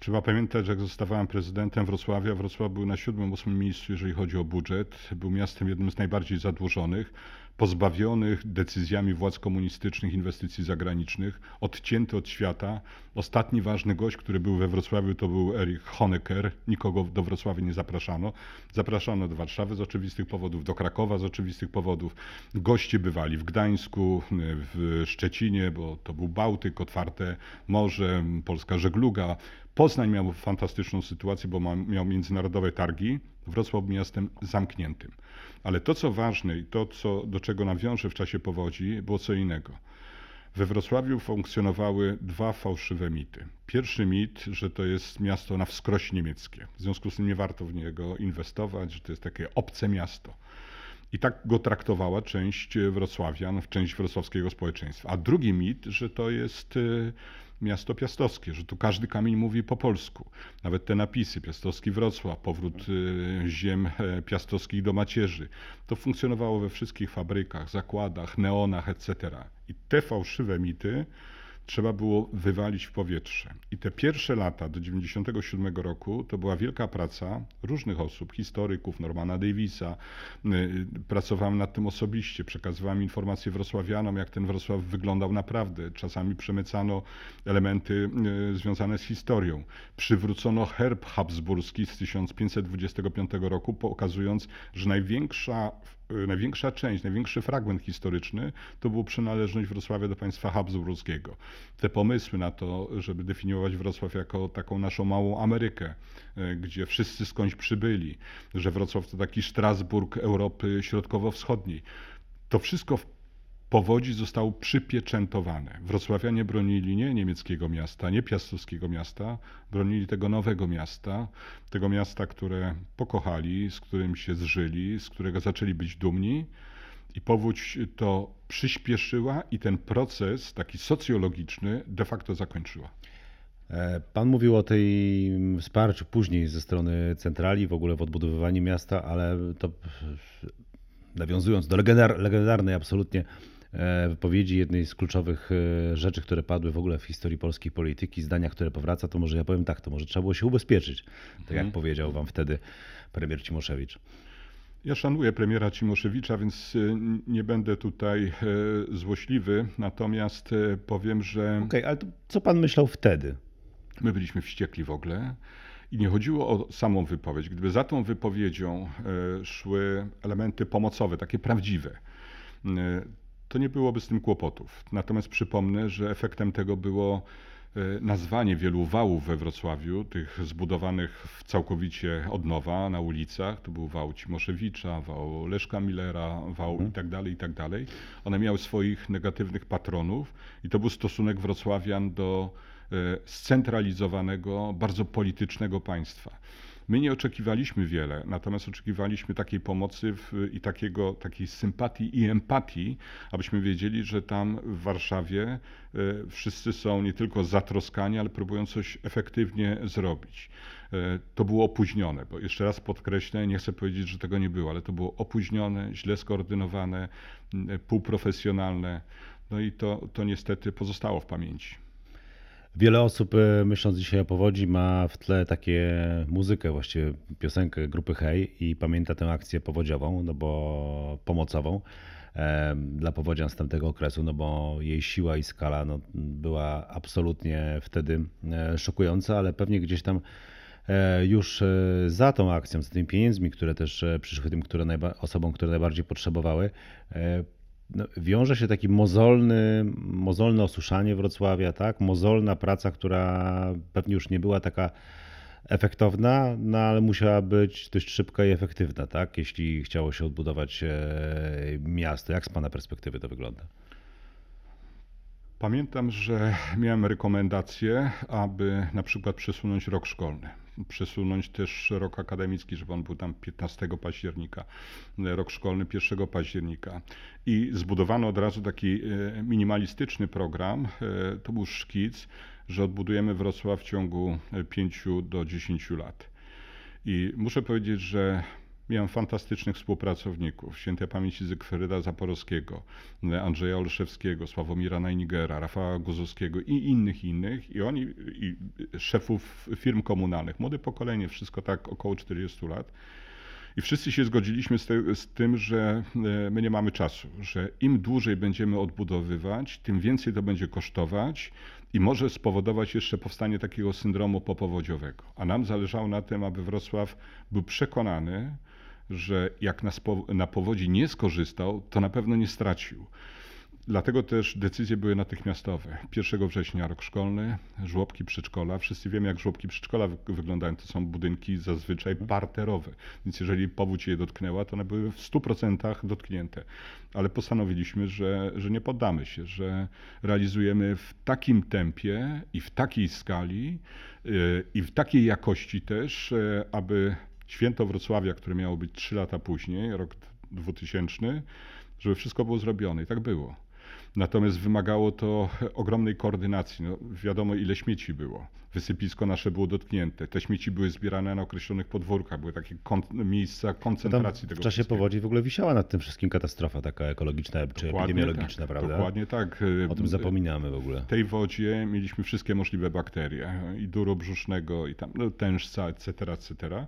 Trzeba pamiętać, że jak zostawałem prezydentem Wrocławia, Wrocław był na siódmym, ósmym miejscu, jeżeli chodzi o budżet. Był miastem jednym z najbardziej zadłużonych, pozbawionych decyzjami władz komunistycznych inwestycji zagranicznych, odcięty od świata. Ostatni ważny gość, który był we Wrocławiu, to był Erich Honecker. Nikogo do Wrocławia nie zapraszano. Zapraszano do Warszawy z oczywistych powodów, do Krakowa z oczywistych powodów. Goście bywali w Gdańsku, w Szczecinie, bo to był Bałtyk, otwarte morze, polska żegluga. Poznań miał fantastyczną sytuację, bo miał międzynarodowe targi. Wrocław miastem zamkniętym. Ale to, co ważne i to, co, do czego nawiążę w czasie powodzi, było co innego. We Wrocławiu funkcjonowały dwa fałszywe mity. Pierwszy mit, że to jest miasto na wskroś niemieckie. W związku z tym nie warto w niego inwestować, że to jest takie obce miasto. I tak go traktowała część wrocławian, część wrocławskiego społeczeństwa. A drugi mit, że to jest y, miasto piastowskie, że tu każdy kamień mówi po polsku. Nawet te napisy, piastowski Wrocław, powrót y, ziem e, piastowskich do macierzy. To funkcjonowało we wszystkich fabrykach, zakładach, neonach, etc. I te fałszywe mity trzeba było wywalić w powietrze. I te pierwsze lata do 1997 roku to była wielka praca różnych osób, historyków, Normana Davisa. Y, pracowałem nad tym osobiście, przekazywałem informacje wrocławianom, jak ten Wrocław wyglądał naprawdę. Czasami przemycano elementy y, związane z historią. Przywrócono herb habsburski z 1525 roku, pokazując, że największa Y, największa część, największy fragment historyczny to była przynależność Wrocławia do państwa habsburskiego. Te pomysły na to, żeby definiować Wrocław jako taką naszą małą Amerykę, y, gdzie wszyscy skądś przybyli, że Wrocław to taki Strasburg Europy Środkowo-Wschodniej. To wszystko powodzi zostało przypieczętowane. Wrocławianie bronili nie niemieckiego miasta, nie piastowskiego miasta, bronili tego nowego miasta, tego miasta, które pokochali, z którym się zżyli, z którego zaczęli być dumni. I powódź to przyspieszyła i ten proces taki socjologiczny de facto zakończyła. E, pan mówił o tej wsparciu później ze strony centrali, w ogóle w odbudowywaniu miasta, ale to nawiązując do legendar, legendarnej absolutnie wypowiedzi, jednej z kluczowych e, rzeczy, które padły w ogóle w historii polskiej polityki, zdania, które powraca, to może ja powiem tak, to może trzeba było się ubezpieczyć, tak jak Mhm. powiedział wam wtedy premier Cimoszewicz. Ja szanuję premiera Cimoszewicza, więc y, nie będę tutaj e, złośliwy, natomiast e, powiem, że Okej, ale to co pan myślał wtedy? my byliśmy wściekli w ogóle i nie chodziło o samą wypowiedź. Gdyby za tą wypowiedzią e, szły elementy pomocowe, takie prawdziwe, e, to nie byłoby z tym kłopotów. Natomiast przypomnę, że efektem tego było e, nazwanie wielu wałów we Wrocławiu, tych zbudowanych całkowicie od nowa na ulicach. To był wał Cimoszewicza, wał Leszka Millera, wał i tak dalej, i tak dalej. One miały swoich negatywnych patronów i to był stosunek wrocławian do e, scentralizowanego, bardzo politycznego państwa. My nie oczekiwaliśmy wiele, natomiast oczekiwaliśmy takiej pomocy w, i takiego, takiej sympatii i empatii, abyśmy wiedzieli, że tam w Warszawie e, wszyscy są nie tylko zatroskani, ale próbują coś efektywnie zrobić. E, To było opóźnione, bo jeszcze raz podkreślę, nie chcę powiedzieć, że tego nie było, ale to było opóźnione, źle skoordynowane, m, półprofesjonalne. No i to, to niestety pozostało w pamięci. Wiele osób e, myśląc dzisiaj o powodzi ma w tle takie muzykę, właściwie piosenkę grupy Hej i pamięta tę akcję powodziową, no bo pomocową e, dla powodzian z tamtego okresu, no bo jej siła i skala no, była absolutnie wtedy e, szokująca, ale pewnie gdzieś tam już za tą akcją, za tymi pieniędzmi, które też przyszły tym które osobom, które najbardziej potrzebowały, no, wiąże się taki mozolny, mozolne osuszanie Wrocławia, tak? Mozolna praca, która pewnie już nie była taka efektowna, no ale musiała być dość szybka i efektywna, tak? Jeśli chciało się odbudować e, miasto. Jak z Pana perspektywy to wygląda? Pamiętam, że miałem rekomendację, aby na przykład przesunąć rok szkolny. Przesunąć też rok akademicki, żeby on był tam 15 października, rok szkolny 1 października. I zbudowano od razu taki e, minimalistyczny program. e, To był szkic, że odbudujemy Wrocław w ciągu 5 do 10 lat. I muszę powiedzieć, że miałem fantastycznych współpracowników. Świętej pamięci Zygfryda Zaporowskiego, Andrzeja Olszewskiego, Sławomira Najnigera, Rafała Guzowskiego i innych, innych. I oni, i szefów firm komunalnych, młode pokolenie, wszystko tak około 40 lat. I wszyscy się zgodziliśmy z, te, z, tym, że e, my nie mamy czasu, że im dłużej będziemy odbudowywać, tym więcej to będzie kosztować i może spowodować jeszcze powstanie takiego syndromu popowodziowego. A nam zależało na tym, aby Wrocław był przekonany, że jak na, na powodzi nie skorzystał, to na pewno nie stracił. Dlatego też decyzje były natychmiastowe. 1 września rok szkolny, żłobki przedszkola. Wszyscy wiemy, jak żłobki przedszkola wy- wyglądają. To są budynki zazwyczaj parterowe. Więc jeżeli powódź je dotknęła, to one były w 100% dotknięte. Ale postanowiliśmy, że, że nie poddamy się, że realizujemy w takim tempie i w takiej skali yy, i w takiej jakości też, yy, aby święto Wrocławia, które miało być 3 lata później, rok 2000, żeby wszystko było zrobione. I tak było. Natomiast wymagało to ogromnej koordynacji. No, wiadomo, ile śmieci było. Wysypisko nasze było dotknięte. Te śmieci były zbierane na określonych podwórkach. Były takie kon miejsca koncentracji w tego czasie wszystkiego. powodzi w ogóle wisiała nad tym wszystkim katastrofa taka ekologiczna czy Dokładnie epidemiologiczna, tak, prawda? Dokładnie tak. O tym zapominamy w ogóle. W tej wodzie mieliśmy wszystkie możliwe bakterie. I duru brzusznego, i tam no, tężca, etc., etc.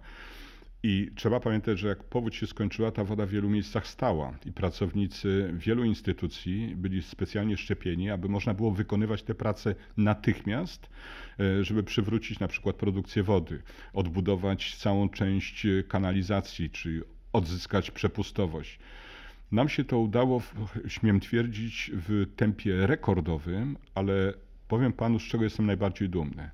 I trzeba pamiętać, że jak powódź się skończyła, ta woda w wielu miejscach stała i pracownicy wielu instytucji byli specjalnie szczepieni, aby można było wykonywać te prace natychmiast, e, żeby przywrócić na przykład produkcję wody, odbudować całą część kanalizacji, czy odzyskać przepustowość. Nam się to udało, śmiem twierdzić, w tempie rekordowym, ale powiem panu, z czego jestem najbardziej dumny.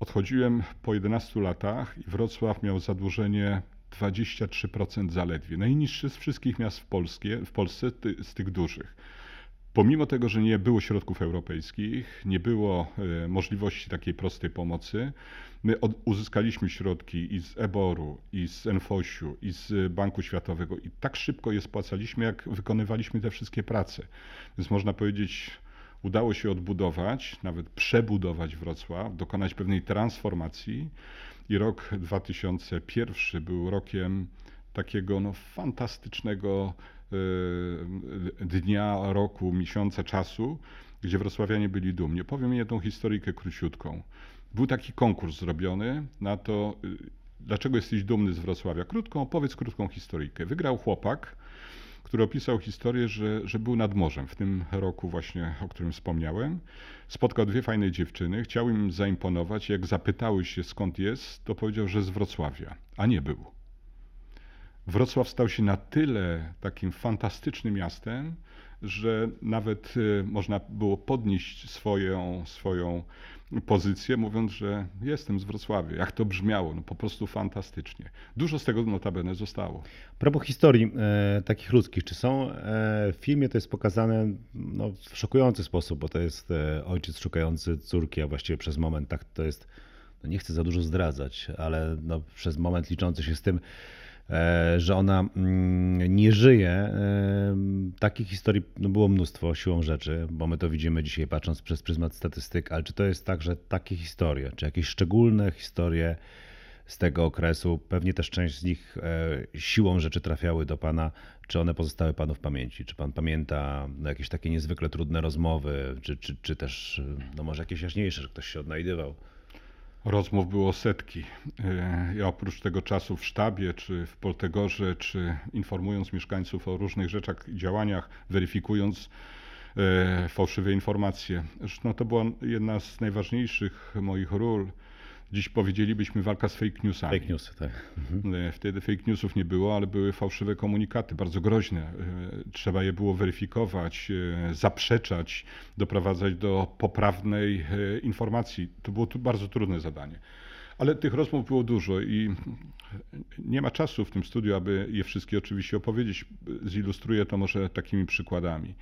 Odchodziłem po 11 latach i Wrocław miał zadłużenie 23% zaledwie. Najniższe z wszystkich miast w, Polskie, w Polsce, ty, z tych dużych. Pomimo tego, że nie było środków europejskich, nie było e, możliwości takiej prostej pomocy, my od, uzyskaliśmy środki i z EBOR-u, i z Enfosiu, i z Banku Światowego i tak szybko je spłacaliśmy, jak wykonywaliśmy te wszystkie prace. Więc można powiedzieć, udało się odbudować, nawet przebudować Wrocław, dokonać pewnej transformacji. I rok 2001 był rokiem takiego no, fantastycznego y, dnia, roku, miesiąca, czasu, gdzie wrocławianie byli dumni. Powiem jedną historyjkę króciutką. Był taki konkurs zrobiony na to, y, dlaczego jesteś dumny z Wrocławia. Krótką, opowiedz krótką historyjkę. Wygrał chłopak, który opisał historię, że, że był nad morzem w tym roku właśnie, o którym wspomniałem. Spotkał dwie fajne dziewczyny, chciał im zaimponować. Jak zapytały się skąd jest, to powiedział, że z Wrocławia, a nie był. Wrocław stał się na tyle takim fantastycznym miastem, że nawet y, można było podnieść swoją, swoją pozycję, mówiąc, że jestem z Wrocławia. Jak to brzmiało, no po prostu fantastycznie. Dużo z tego notabene zostało. propos historii e, takich ludzkich, czy są e, w filmie to jest pokazane no, w szokujący sposób, bo to jest e, ojciec szukający córki, a właściwie przez moment tak to jest, no nie chcę za dużo zdradzać, ale no, przez moment liczący się z tym, że ona mm, nie żyje. E, Takich historii no, było mnóstwo siłą rzeczy, bo my to widzimy dzisiaj patrząc przez pryzmat statystyk, ale czy to jest tak, że takie historie, czy jakieś szczególne historie z tego okresu, pewnie też część z nich e, siłą rzeczy trafiały do Pana, czy one pozostały Panu w pamięci? Czy Pan pamięta no, jakieś takie niezwykle trudne rozmowy, czy, czy, czy też e, no, może jakieś jaśniejsze, że ktoś się odnajdywał? Rozmów było setki. E, Ja oprócz tego czasu w sztabie, czy w Poltegorze, czy informując mieszkańców o różnych rzeczach i działaniach, weryfikując e, fałszywe informacje. Zresztą to była jedna z najważniejszych moich ról. Dziś powiedzielibyśmy walka z fake newsami. Fake newsy, tak. E, Wtedy fake newsów nie było, ale były fałszywe komunikaty, bardzo groźne. E, Trzeba je było weryfikować, e, zaprzeczać, doprowadzać do poprawnej informacji. To było bardzo trudne zadanie. Ale tych rozmów było dużo i nie ma czasu w tym studiu, aby je wszystkie oczywiście opowiedzieć. Zilustruję to może takimi przykładami.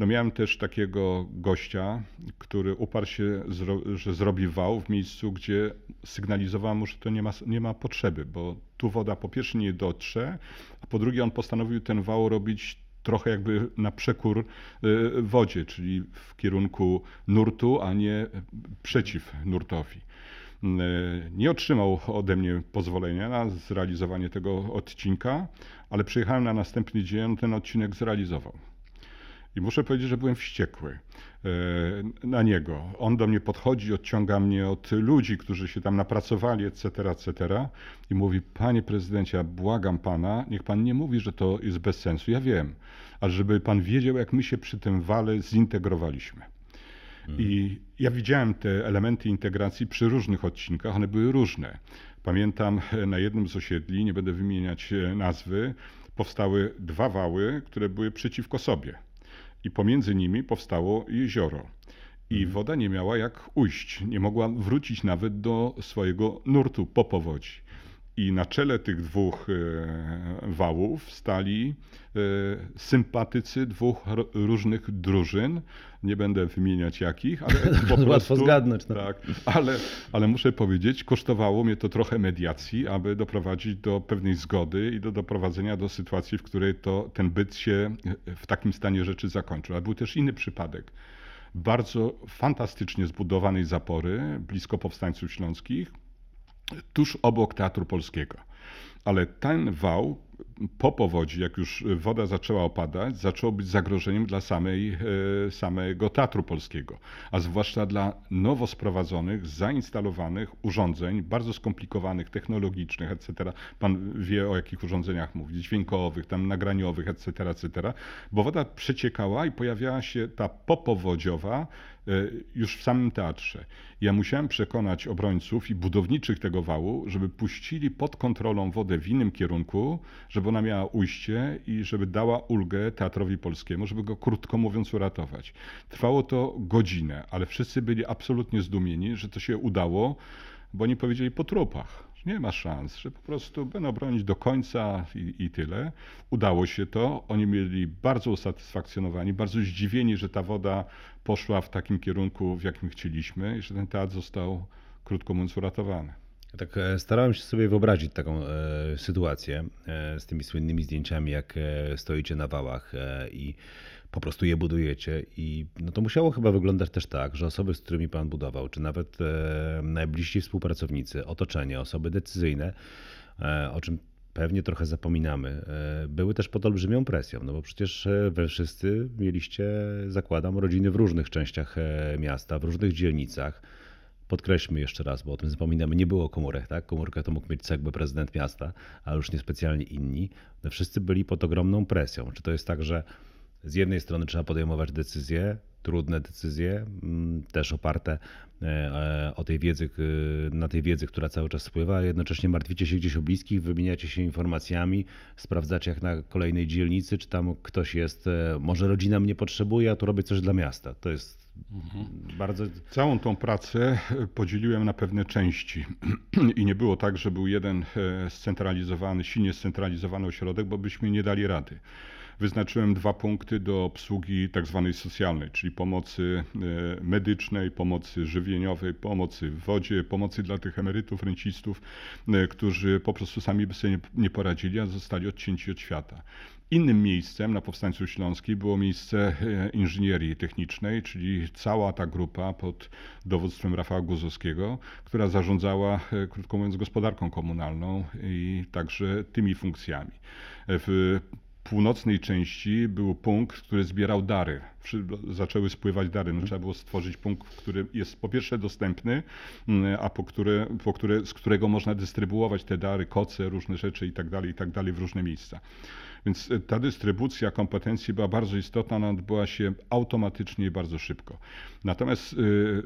No miałem też takiego gościa, który uparł się, że zrobi wał w miejscu, gdzie sygnalizowałem mu, że to nie ma, nie ma potrzeby, bo tu woda po pierwsze nie dotrze, a po drugie on postanowił ten wał robić trochę jakby na przekór y, wodzie, czyli w kierunku nurtu, a nie przeciw nurtowi. Y, Nie otrzymał ode mnie pozwolenia na zrealizowanie tego odcinka, ale przyjechałem na następny dzień, ten odcinek zrealizował. I muszę powiedzieć, że byłem wściekły e, na niego. On do mnie podchodzi, odciąga mnie od ludzi, którzy się tam napracowali, etc., etc. I mówi, panie prezydencie, błagam pana, niech pan nie mówi, że to jest bez sensu. Ja wiem, ale żeby pan wiedział, jak my się przy tym wale zintegrowaliśmy. I ja widziałem te elementy integracji przy różnych odcinkach, one były różne. Pamiętam e, na jednym z osiedli, nie będę wymieniać e, nazwy, powstały dwa wały, które były przeciwko sobie. I pomiędzy nimi powstało jezioro. I woda nie miała jak ujść, nie mogła wrócić nawet do swojego nurtu po powodzi. I na czele tych dwóch e, wałów stali e, sympatycy dwóch różnych drużyn. Nie będę wymieniać jakich, ale <laughs> po Łatwo prostu, zgadnąć, no. Tak, ale, ale muszę powiedzieć, kosztowało mnie to trochę mediacji, aby doprowadzić do pewnej zgody i do doprowadzenia do sytuacji, w której to, ten byt się w takim stanie rzeczy zakończył. Ale był też inny przypadek bardzo fantastycznie zbudowanej zapory blisko powstańców śląskich, tuż obok Teatru Polskiego. Ale ten wał po powodzi, jak już woda zaczęła opadać, zaczął być zagrożeniem dla samej, e, samego Teatru Polskiego, a zwłaszcza dla nowo sprowadzonych, zainstalowanych urządzeń, bardzo skomplikowanych, technologicznych, etc. Pan wie o jakich urządzeniach mówić, dźwiękowych, tam nagraniowych, etc., etc., bo woda przeciekała i pojawiała się ta popowodziowa e, już w samym teatrze. Ja musiałem przekonać obrońców i budowniczych tego wału, żeby puścili pod kontrolą wodę w innym kierunku, żeby ona miała ujście i żeby dała ulgę teatrowi polskiemu, żeby go krótko mówiąc uratować. Trwało to godzinę, ale wszyscy byli absolutnie zdumieni, że to się udało, bo oni powiedzieli po trupach. Nie ma szans, że po prostu będą bronić do końca i, i tyle. Udało się to. Oni byli bardzo usatysfakcjonowani, bardzo zdziwieni, że ta woda poszła w takim kierunku, w jakim chcieliśmy i że ten teatr został, krótko mówiąc, uratowany. Tak e, starałem się sobie wyobrazić taką e, sytuację e, z tymi słynnymi zdjęciami, jak e, stoicie na wałach e, i po prostu je budujecie. I no to musiało chyba wyglądać też tak, że osoby, z którymi pan budował, czy nawet e, najbliżsi współpracownicy, otoczenie, osoby decyzyjne, o czym pewnie trochę zapominamy, były też pod olbrzymią presją, no bo przecież wy wszyscy mieliście, zakładam, rodziny w różnych częściach miasta, w różnych dzielnicach. Podkreślmy jeszcze raz, bo o tym zapominamy, nie było komórek, tak? Komórkę to mógł mieć jakby prezydent miasta, a już niespecjalnie inni. No wszyscy byli pod ogromną presją. Czy to jest tak, że z jednej strony trzeba podejmować decyzje, trudne decyzje, mm, też oparte e, e, o tej wiedzy, na tej wiedzy, która cały czas spływa, a jednocześnie martwicie się gdzieś o bliskich, wymieniacie się informacjami, sprawdzacie jak na kolejnej dzielnicy, czy tam ktoś jest, e, może rodzina mnie potrzebuje, a tu robię coś dla miasta. To jest bardzo... Całą tą pracę e, podzieliłem na pewne części. <clears throat> I nie było tak, że był jeden e, scentralizowany, silnie scentralizowany ośrodek, bo byśmy nie dali rady. Wyznaczyłem dwa punkty do obsługi tak zwanej socjalnej, czyli pomocy e, medycznej, pomocy żywieniowej, pomocy w wodzie, pomocy dla tych emerytów, rencistów, którzy po prostu sami by sobie nie- nie poradzili, a zostali odcięci od świata. Innym miejscem na Powstańcu Śląskiej było miejsce e, inżynierii technicznej, czyli cała ta grupa pod dowództwem Rafała Guzowskiego, która zarządzała, e, krótko mówiąc, gospodarką komunalną i także tymi funkcjami. E, W północnej części był punkt, który zbierał dary. Wszy- Zaczęły spływać dary. No, trzeba było stworzyć punkt, który jest po pierwsze dostępny, mm, a po które, po które, z którego można dystrybuować te dary, koce, różne rzeczy i tak dalej, i tak w różne miejsca. Więc e, ta dystrybucja kompetencji była bardzo istotna, ona odbyła się automatycznie i bardzo szybko. Natomiast y, y,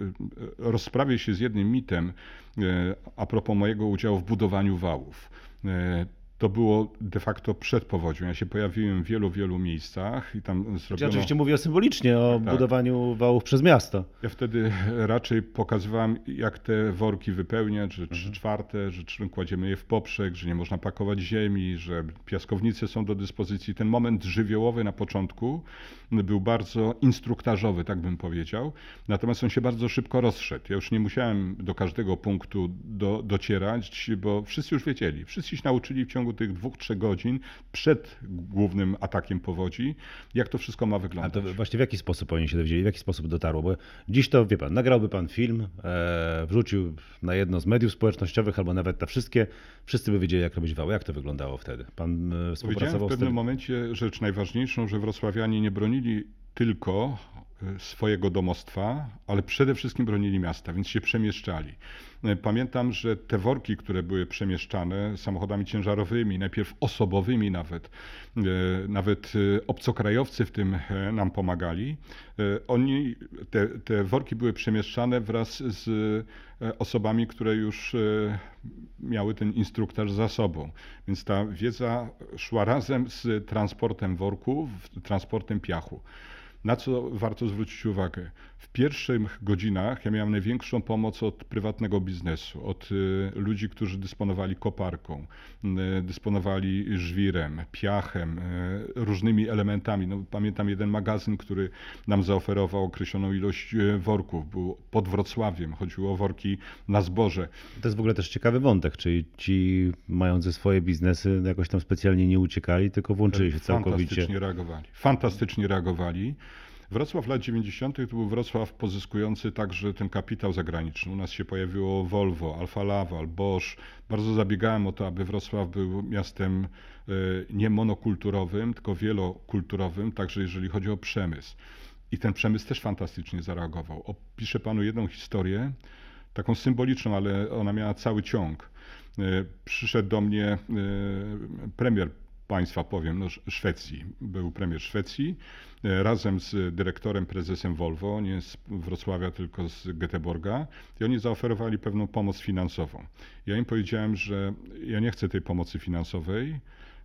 rozprawię się z jednym mitem a propos mojego udziału w budowaniu wałów. To było de facto przed powodzią. Ja się pojawiłem w wielu, wielu miejscach i tam Ja zrobiono... oczywiście mówię symbolicznie o Tak. budowaniu wałów przez miasto. Ja wtedy raczej pokazywałem, jak te worki wypełniać, że trzy czwarte, że kładziemy je w poprzek, że nie można pakować ziemi, że piaskownice są do dyspozycji. Ten moment żywiołowy na początku był bardzo instruktażowy, tak bym powiedział. Natomiast on się bardzo szybko rozszedł. Ja już nie musiałem do każdego punktu do, docierać, bo wszyscy już wiedzieli. Wszyscy się nauczyli w ciągu tych dwóch, trzech godzin przed głównym atakiem powodzi, jak to wszystko ma A wyglądać. to właśnie w jaki sposób oni się dowiedzieli, w jaki sposób dotarło? Bo dziś to, wie pan, nagrałby pan film, e, wrzucił na jedno z mediów społecznościowych albo nawet na wszystkie, wszyscy by wiedzieli jak robić wały. Jak to wyglądało wtedy? Pan e, współpracował w z pewnym tym? momencie rzecz najważniejszą, że wrocławianie nie bronili tylko swojego domostwa, ale przede wszystkim bronili miasta, więc się przemieszczali. E, Pamiętam, że te worki, które były przemieszczane samochodami ciężarowymi, najpierw osobowymi nawet, e, nawet obcokrajowcy w tym e, nam pomagali. Oni, te, te worki były przemieszczane wraz z e, osobami, które już e, miały ten instruktaż za sobą. Więc ta wiedza szła razem z transportem worków, transportem piachu. Na co warto zwrócić uwagę? W pierwszych godzinach ja miałem największą pomoc od prywatnego biznesu, od y, ludzi, którzy dysponowali koparką, y, dysponowali żwirem, piachem, y, różnymi elementami. No, pamiętam jeden magazyn, który nam zaoferował określoną ilość worków. Był pod Wrocławiem, chodziło o worki na zboże. To jest w ogóle też ciekawy wątek, czyli ci mający swoje biznesy jakoś tam specjalnie nie uciekali, tylko włączyli się całkowicie. Fantastycznie reagowali. Fantastycznie reagowali. Wrocław lat 90. to był Wrocław pozyskujący także ten kapitał zagraniczny. U nas się pojawiło Volvo, Alfa Laval, Bosch. Bardzo zabiegałem o to, aby Wrocław był miastem e, nie monokulturowym, tylko wielokulturowym, także jeżeli chodzi o przemysł. I ten przemysł też fantastycznie zareagował. Opiszę panu jedną historię, taką symboliczną, ale ona miała cały ciąg. E, Przyszedł do mnie e, premier państwa, powiem, no, Sz- Szwecji. Był premier Szwecji e, razem z dyrektorem, prezesem Volvo, nie z Wrocławia, tylko z Göteborga. I oni zaoferowali pewną pomoc finansową. Ja im powiedziałem, że ja nie chcę tej pomocy finansowej,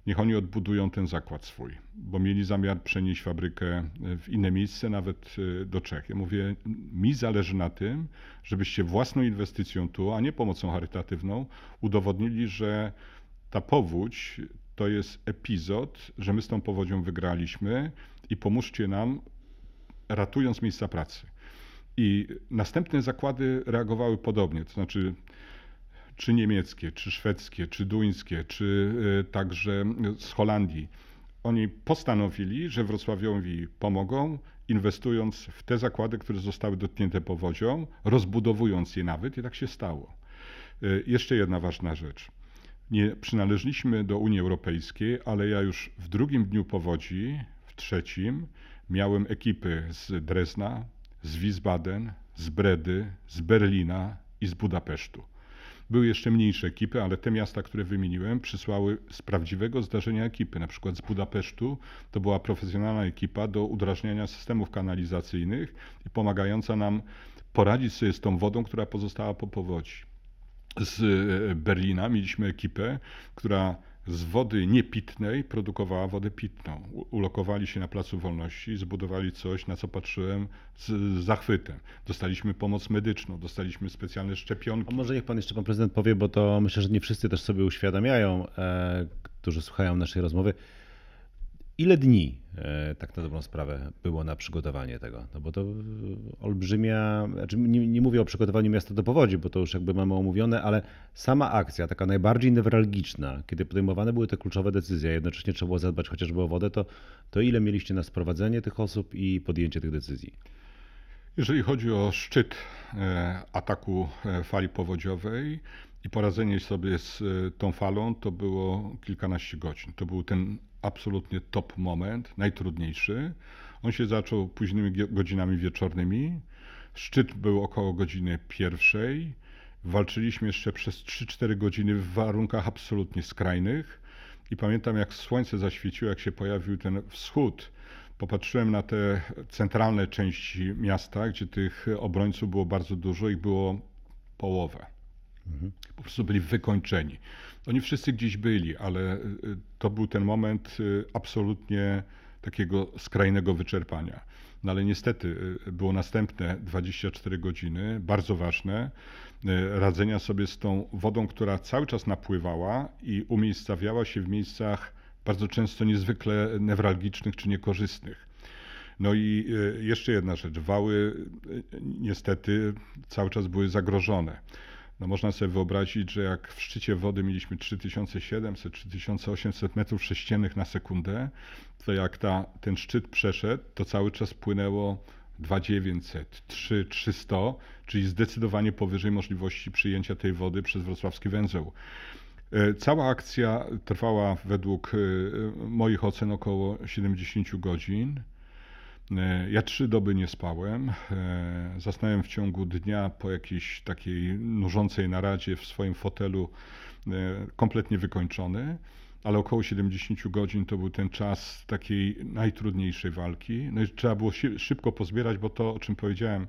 niech oni odbudują ten zakład swój, bo mieli zamiar przenieść fabrykę w inne miejsce, nawet e, do Czech. Ja mówię, mi zależy na tym, żebyście własną inwestycją tu, a nie pomocą charytatywną, udowodnili, że ta powódź to jest epizod, że my z tą powodzią wygraliśmy i pomóżcie nam, ratując miejsca pracy. I następne zakłady reagowały podobnie, to znaczy czy niemieckie, czy szwedzkie, czy duńskie, czy e, także z Holandii, oni postanowili, że Wrocławiowi pomogą, inwestując w te zakłady, które zostały dotknięte powodzią, rozbudowując je nawet i tak się stało. E, jeszcze jedna ważna rzecz. Nie przynależeliśmy do Unii Europejskiej, ale ja już w drugim dniu powodzi, w trzecim, miałem ekipy z Drezna, z Wiesbaden, z Bredy, z Berlina i z Budapesztu. Były jeszcze mniejsze ekipy, ale te miasta, które wymieniłem, przysłały z prawdziwego zdarzenia ekipy. Na przykład z Budapesztu to była profesjonalna ekipa do udrażniania systemów kanalizacyjnych i pomagająca nam poradzić sobie z tą wodą, która pozostała po powodzi. Z e, Berlina mieliśmy ekipę, która z wody niepitnej produkowała wodę pitną. Ulokowali się na Placu Wolności zbudowali coś, na co patrzyłem z zachwytem. Dostaliśmy pomoc medyczną, dostaliśmy specjalne szczepionki. A może niech pan jeszcze pan prezydent powie, bo to myślę, że nie wszyscy też sobie uświadamiają, e, którzy słuchają naszej rozmowy. Ile dni e, tak na dobrą sprawę było na przygotowanie tego? No bo to olbrzymia, znaczy nie, nie, mówię o przygotowaniu miasta do powodzi, bo to już jakby mamy omówione, ale sama akcja, taka najbardziej newralgiczna, kiedy podejmowane były te kluczowe decyzje, a jednocześnie trzeba było zadbać chociażby o wodę, to, to ile mieliście na sprowadzenie tych osób i podjęcie tych decyzji? Jeżeli chodzi o szczyt e, ataku e, fali powodziowej i poradzenie sobie z tą falą, to było kilkanaście godzin. To był ten absolutnie top moment, najtrudniejszy. On się zaczął późnymi godzinami wieczornymi. Szczyt był około godziny pierwszej. Walczyliśmy jeszcze przez 3-4 godziny w warunkach absolutnie skrajnych. I pamiętam, jak słońce zaświeciło, jak się pojawił ten wschód. Popatrzyłem na te centralne części miasta, gdzie tych obrońców było bardzo dużo, ich było połowę. Mhm. Po prostu byli wykończeni. Oni wszyscy gdzieś byli, ale y, to był ten moment y, absolutnie takiego skrajnego wyczerpania. No ale niestety y, było następne 24 godziny, bardzo ważne, radzenia sobie z tą wodą, która cały czas napływała i umiejscawiała się w miejscach bardzo często niezwykle newralgicznych czy niekorzystnych. No i jeszcze jedna rzecz, wały niestety cały czas były zagrożone. No można sobie wyobrazić, że jak w szczycie wody mieliśmy 3700-3800 metrów sześciennych na sekundę, to jak ta, ten szczyt przeszedł, to cały czas płynęło 2900, 3300, czyli zdecydowanie powyżej możliwości przyjęcia tej wody przez wrocławski węzeł. E, cała akcja trwała według e, moich ocen około 70 godzin. E, ja trzy doby nie spałem. E, zasnąłem w ciągu dnia po jakiejś takiej nużącej naradzie w swoim fotelu, e, kompletnie wykończony, ale około 70 godzin to był ten czas takiej najtrudniejszej walki. No i trzeba było szybko pozbierać, bo to, o czym powiedziałem,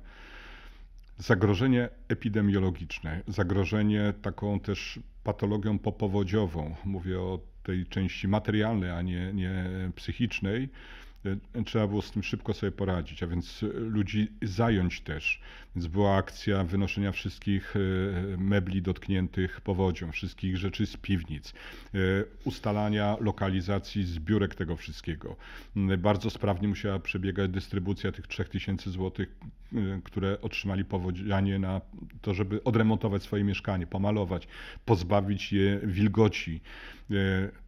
zagrożenie epidemiologiczne, zagrożenie taką też patologią popowodziową, mówię o tej części materialnej, a nie, nie psychicznej, trzeba było z tym szybko sobie poradzić, a więc e, ludzi zająć też. Więc była akcja wynoszenia wszystkich e, mebli dotkniętych powodzią, wszystkich rzeczy z piwnic, ustalania lokalizacji zbiórek tego wszystkiego. Bardzo sprawnie musiała przebiegać dystrybucja tych 3000 zł, które otrzymali powodzianie na to, żeby odremontować swoje mieszkanie, pomalować, pozbawić je wilgoci.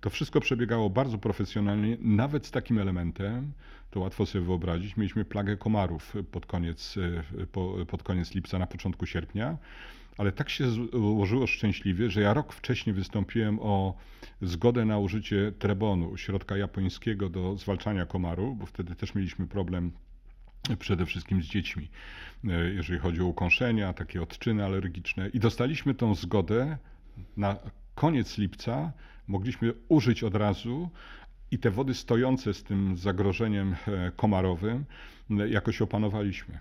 To wszystko przebiegało bardzo profesjonalnie, nawet z takim elementem, to łatwo sobie wyobrazić. Mieliśmy plagę komarów pod koniec, e, pod koniec lipca, na początku sierpnia. Ale tak się złożyło szczęśliwie, że ja rok wcześniej wystąpiłem o zgodę na użycie trebonu, środka japońskiego do zwalczania komarów, bo wtedy też mieliśmy problem przede wszystkim z dziećmi, e, jeżeli chodzi o ukąszenia, takie odczyny alergiczne. I dostaliśmy tą zgodę na koniec lipca, mogliśmy użyć od razu, i te wody stojące z tym zagrożeniem e, komarowym e, jakoś opanowaliśmy.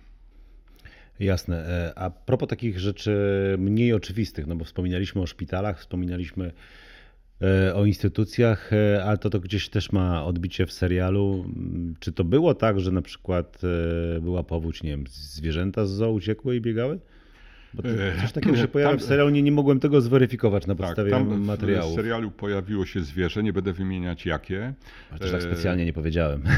Jasne. E, a propos takich rzeczy mniej oczywistych, no bo wspominaliśmy o szpitalach, wspominaliśmy o instytucjach, ale to, to gdzieś też ma odbicie w serialu. Czy to było tak, że na przykład była powódź, nie wiem, zwierzęta z zoo uciekły i biegały? Bo coś takiego się pojawia w serialu, nie, nie mogłem tego zweryfikować na tak, podstawie tak, tam materiału. W serialu pojawiło się zwierzę, nie będę wymieniać jakie. też tak specjalnie nie powiedziałem. Tak,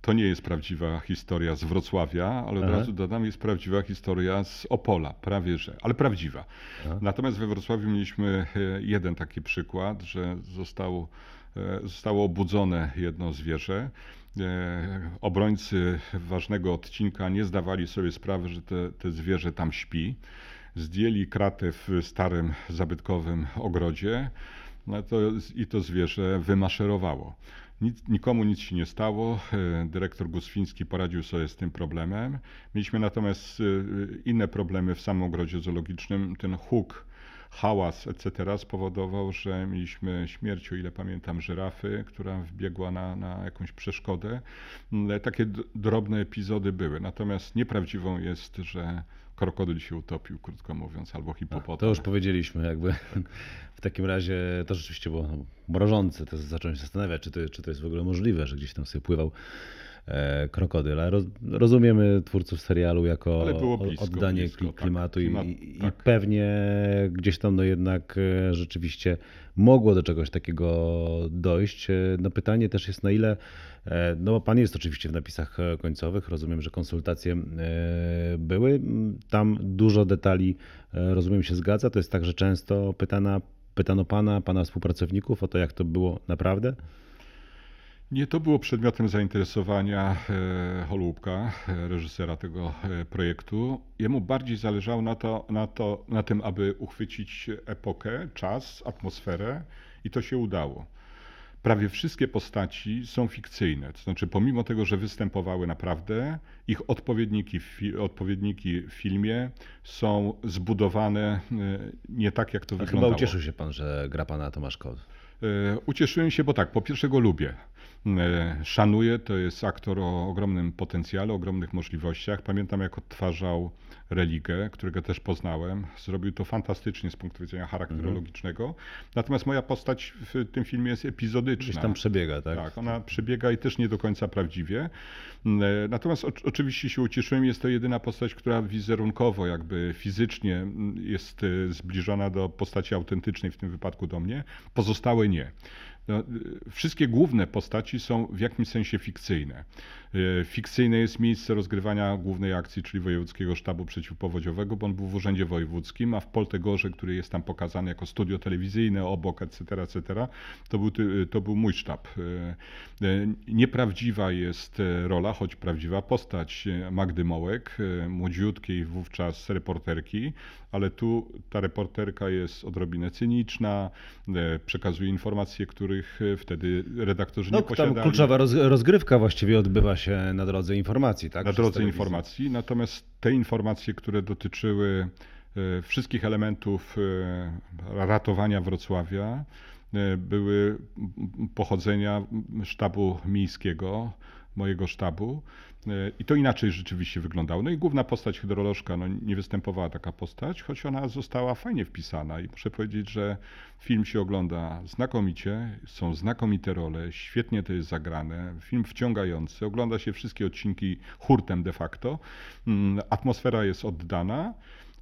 to nie jest prawdziwa historia z Wrocławia, ale od Aha. razu dodam, jest prawdziwa historia z Opola, prawie że, ale prawdziwa. Aha. Natomiast we Wrocławiu mieliśmy e, jeden taki przykład, że zostało, e, zostało obudzone jedno zwierzę. E, Obrońcy ważnego odcinka nie zdawali sobie sprawy, że te, te zwierzę tam śpi. Zdjęli kratę w starym zabytkowym ogrodzie no to, i to zwierzę wymaszerowało. Nic, nikomu nic się nie stało. E, Dyrektor Guswiński poradził sobie z tym problemem. Mieliśmy natomiast e, inne problemy w samym ogrodzie zoologicznym. Ten huk, hałas, etc. spowodował, że mieliśmy śmierć, o ile pamiętam, żyrafy, która wbiegła na, na jakąś przeszkodę. Mm, Takie drobne epizody były. Natomiast nieprawdziwą jest, że krokodyl się utopił, krótko mówiąc, albo hipopotam. To już powiedzieliśmy, jakby <laughs> w takim razie to rzeczywiście było no, mrożące. To zacząłem się zastanawiać, czy to, czy to jest w ogóle możliwe, że gdzieś tam sobie pływał e, krokodyl. A roz, rozumiemy twórców serialu jako blisko, oddanie blisko, tak. klimatu Klimat, i, tak. i pewnie gdzieś tam no jednak e, rzeczywiście mogło do czegoś takiego dojść. E, No pytanie też jest na ile, no pan jest oczywiście w napisach końcowych, rozumiem, że konsultacje były. Tam dużo detali, rozumiem, się zgadza. To jest tak, że często pytana, pytano pana, pana współpracowników o to, jak to było naprawdę. Nie, to było przedmiotem zainteresowania e, Holubka, e, reżysera tego e, projektu. Jemu bardziej zależało na, to, na, to, na tym, aby uchwycić epokę, czas, atmosferę i to się udało. Prawie wszystkie postaci są fikcyjne, to znaczy pomimo tego, że występowały naprawdę, ich odpowiedniki w, odpowiedniki w filmie są zbudowane nie tak, jak to A chyba wyglądało. ucieszył się pan, że gra pana Tomasz Kot. E, Ucieszyłem się, bo tak, po pierwsze go lubię. E, Szanuję, to jest aktor o ogromnym potencjale, ogromnych możliwościach. Pamiętam, jak odtwarzał Religę, którego też poznałem. Zrobił to fantastycznie z punktu widzenia charakterologicznego. Natomiast moja postać w tym filmie jest epizodyczna. Gdzieś tam przebiega, tak? Tak, ona przebiega i też nie do końca prawdziwie. E, Natomiast o, oczywiście się ucieszyłem, jest to jedyna postać, która wizerunkowo, jakby fizycznie mm, jest e, zbliżona do postaci autentycznej, w tym wypadku do mnie. Pozostałe nie. No, y, Wszystkie główne postaci są w jakimś sensie fikcyjne. Y, Fikcyjne jest miejsce rozgrywania głównej akcji, czyli Wojewódzkiego Sztabu Przeciwpowodziowego, bo on był w Urzędzie Wojewódzkim, a w Poltegorze, który jest tam pokazany jako studio telewizyjne obok, etc., etc., to był, ty- to był mój sztab. Y, Nieprawdziwa jest rola, choć prawdziwa postać Magdy Mołek, młodziutkiej wówczas reporterki, ale tu ta reporterka jest odrobinę cyniczna, przekazuje informacje, których wtedy redaktorzy No, nie tam posiadali. kluczowa roz, rozgrywka właściwie odbywa się na drodze informacji, tak? na Przez drodze telewizję. informacji. Natomiast te informacje, które dotyczyły e, wszystkich elementów e, ratowania Wrocławia, e, były pochodzenia sztabu miejskiego, mojego sztabu. I to inaczej rzeczywiście wyglądało. No i główna postać hydrolożka, no nie występowała taka postać, choć ona została fajnie wpisana. I muszę powiedzieć, że film się ogląda znakomicie, są znakomite role, świetnie to jest zagrane, film wciągający, ogląda się wszystkie odcinki hurtem de facto, Mm, atmosfera jest oddana,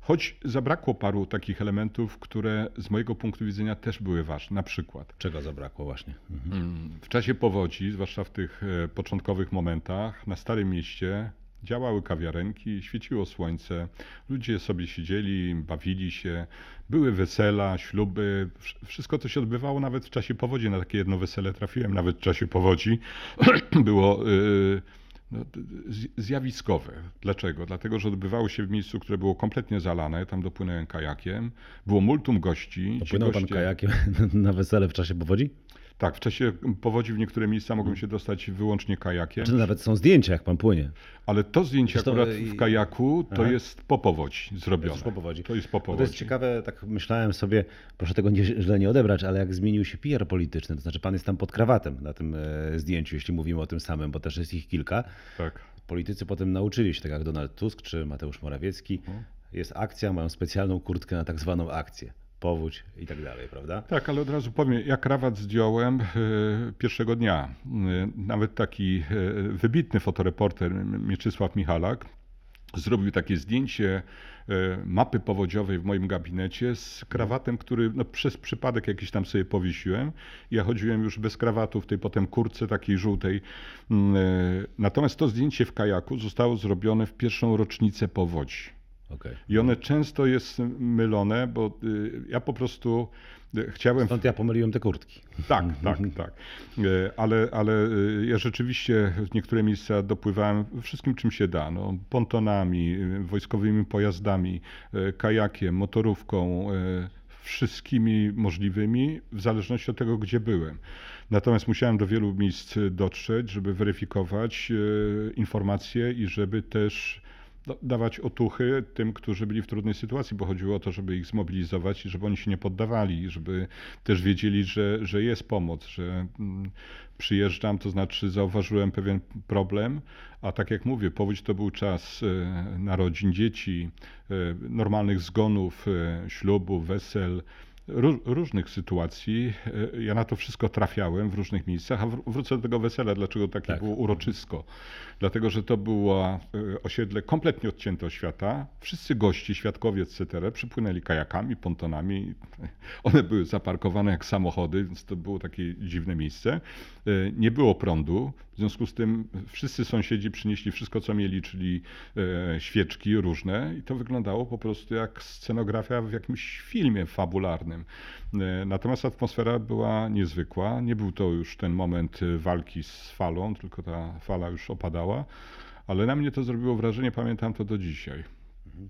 choć zabrakło paru takich elementów, które z mojego punktu widzenia też były ważne. Na przykład Czego zabrakło właśnie? Mhm. Mm, W czasie powodzi, zwłaszcza w tych e, początkowych momentach, na Starym Mieście działały kawiarenki, świeciło słońce, ludzie sobie siedzieli, bawili się, były wesela, śluby, wsz- wszystko to się odbywało nawet w czasie powodzi. Na takie jedno wesele trafiłem nawet w czasie powodzi. <clears throat> Było y, no, zjawiskowe. Dlaczego? Dlatego, że odbywało się w miejscu, które było kompletnie zalane, tam dopłynąłem kajakiem, było multum gości. Ci Dopłynął pan goście- kajakiem <laughs> na wesele w czasie powodzi? Tak, w czasie powodzi w niektóre miejsca mogą się dostać wyłącznie kajakiem, Czy nawet są zdjęcia, jak pan płynie? ale to zdjęcie Zresztą, akurat y, w kajaku to Aha. jest po powodzi To zrobione. jest po powodzi. To jest po Bo to powodzi. jest ciekawe, tak myślałem sobie, proszę tego nie, źle nie odebrać, ale jak zmienił się PR polityczny, to znaczy pan jest tam pod krawatem na tym e, zdjęciu, jeśli mówimy o tym samym, bo też jest ich kilka. Tak. Politycy potem nauczyli się, tak jak Donald Tusk czy Mateusz Morawiecki, Mhm. jest akcja, mają specjalną kurtkę na tak zwaną akcję, powódź i tak dalej, prawda? Tak, ale od razu powiem, ja krawat zdjąłem e, pierwszego dnia. E, Nawet taki e, wybitny fotoreporter Mieczysław Michalak zrobił takie zdjęcie mapy powodziowej w moim gabinecie z krawatem, który no, przez przypadek jakiś tam sobie powiesiłem. Ja chodziłem już bez krawatu w tej potem kurce takiej żółtej. Mm, Natomiast to zdjęcie w kajaku zostało zrobione w pierwszą rocznicę powodzi. Okej. I one często jest mylone, bo y, ja po prostu y, chciałem Stąd ja pomyliłem te kurtki. tak, <laughs> tak, tak. E, Ale, ale ja rzeczywiście w niektóre miejsca dopływałem wszystkim, czym się da. No, pontonami, wojskowymi pojazdami, kajakiem, motorówką, wszystkimi możliwymi, w zależności od tego, gdzie byłem. Natomiast musiałem do wielu miejsc dotrzeć, żeby weryfikować informacje i żeby też dawać otuchy tym, którzy byli w trudnej sytuacji, bo chodziło o to, żeby ich zmobilizować i żeby oni się nie poddawali, żeby też wiedzieli, że, że jest pomoc, że mm, przyjeżdżam, to znaczy zauważyłem pewien problem, a tak jak mówię, powódź to był czas e, narodzin dzieci, e, normalnych zgonów, e, ślubów, wesel, różnych sytuacji. E, Ja na to wszystko trafiałem w różnych miejscach, a wr- wrócę do tego wesela, dlaczego takie Tak. było uroczysko. Dlatego, że to było e, osiedle kompletnie odcięte od świata. Wszyscy gości, świadkowie, etc. przypłynęli kajakami, pontonami. One były zaparkowane jak samochody, więc to było takie dziwne miejsce. E, Nie było prądu, w związku z tym wszyscy sąsiedzi przynieśli wszystko, co mieli, czyli e, świeczki różne i to wyglądało po prostu jak scenografia w jakimś filmie fabularnym. E, Natomiast atmosfera była niezwykła. Nie był to już ten moment e, walki z falą, tylko ta fala już opadała, ale na mnie to zrobiło wrażenie, pamiętam to do dzisiaj.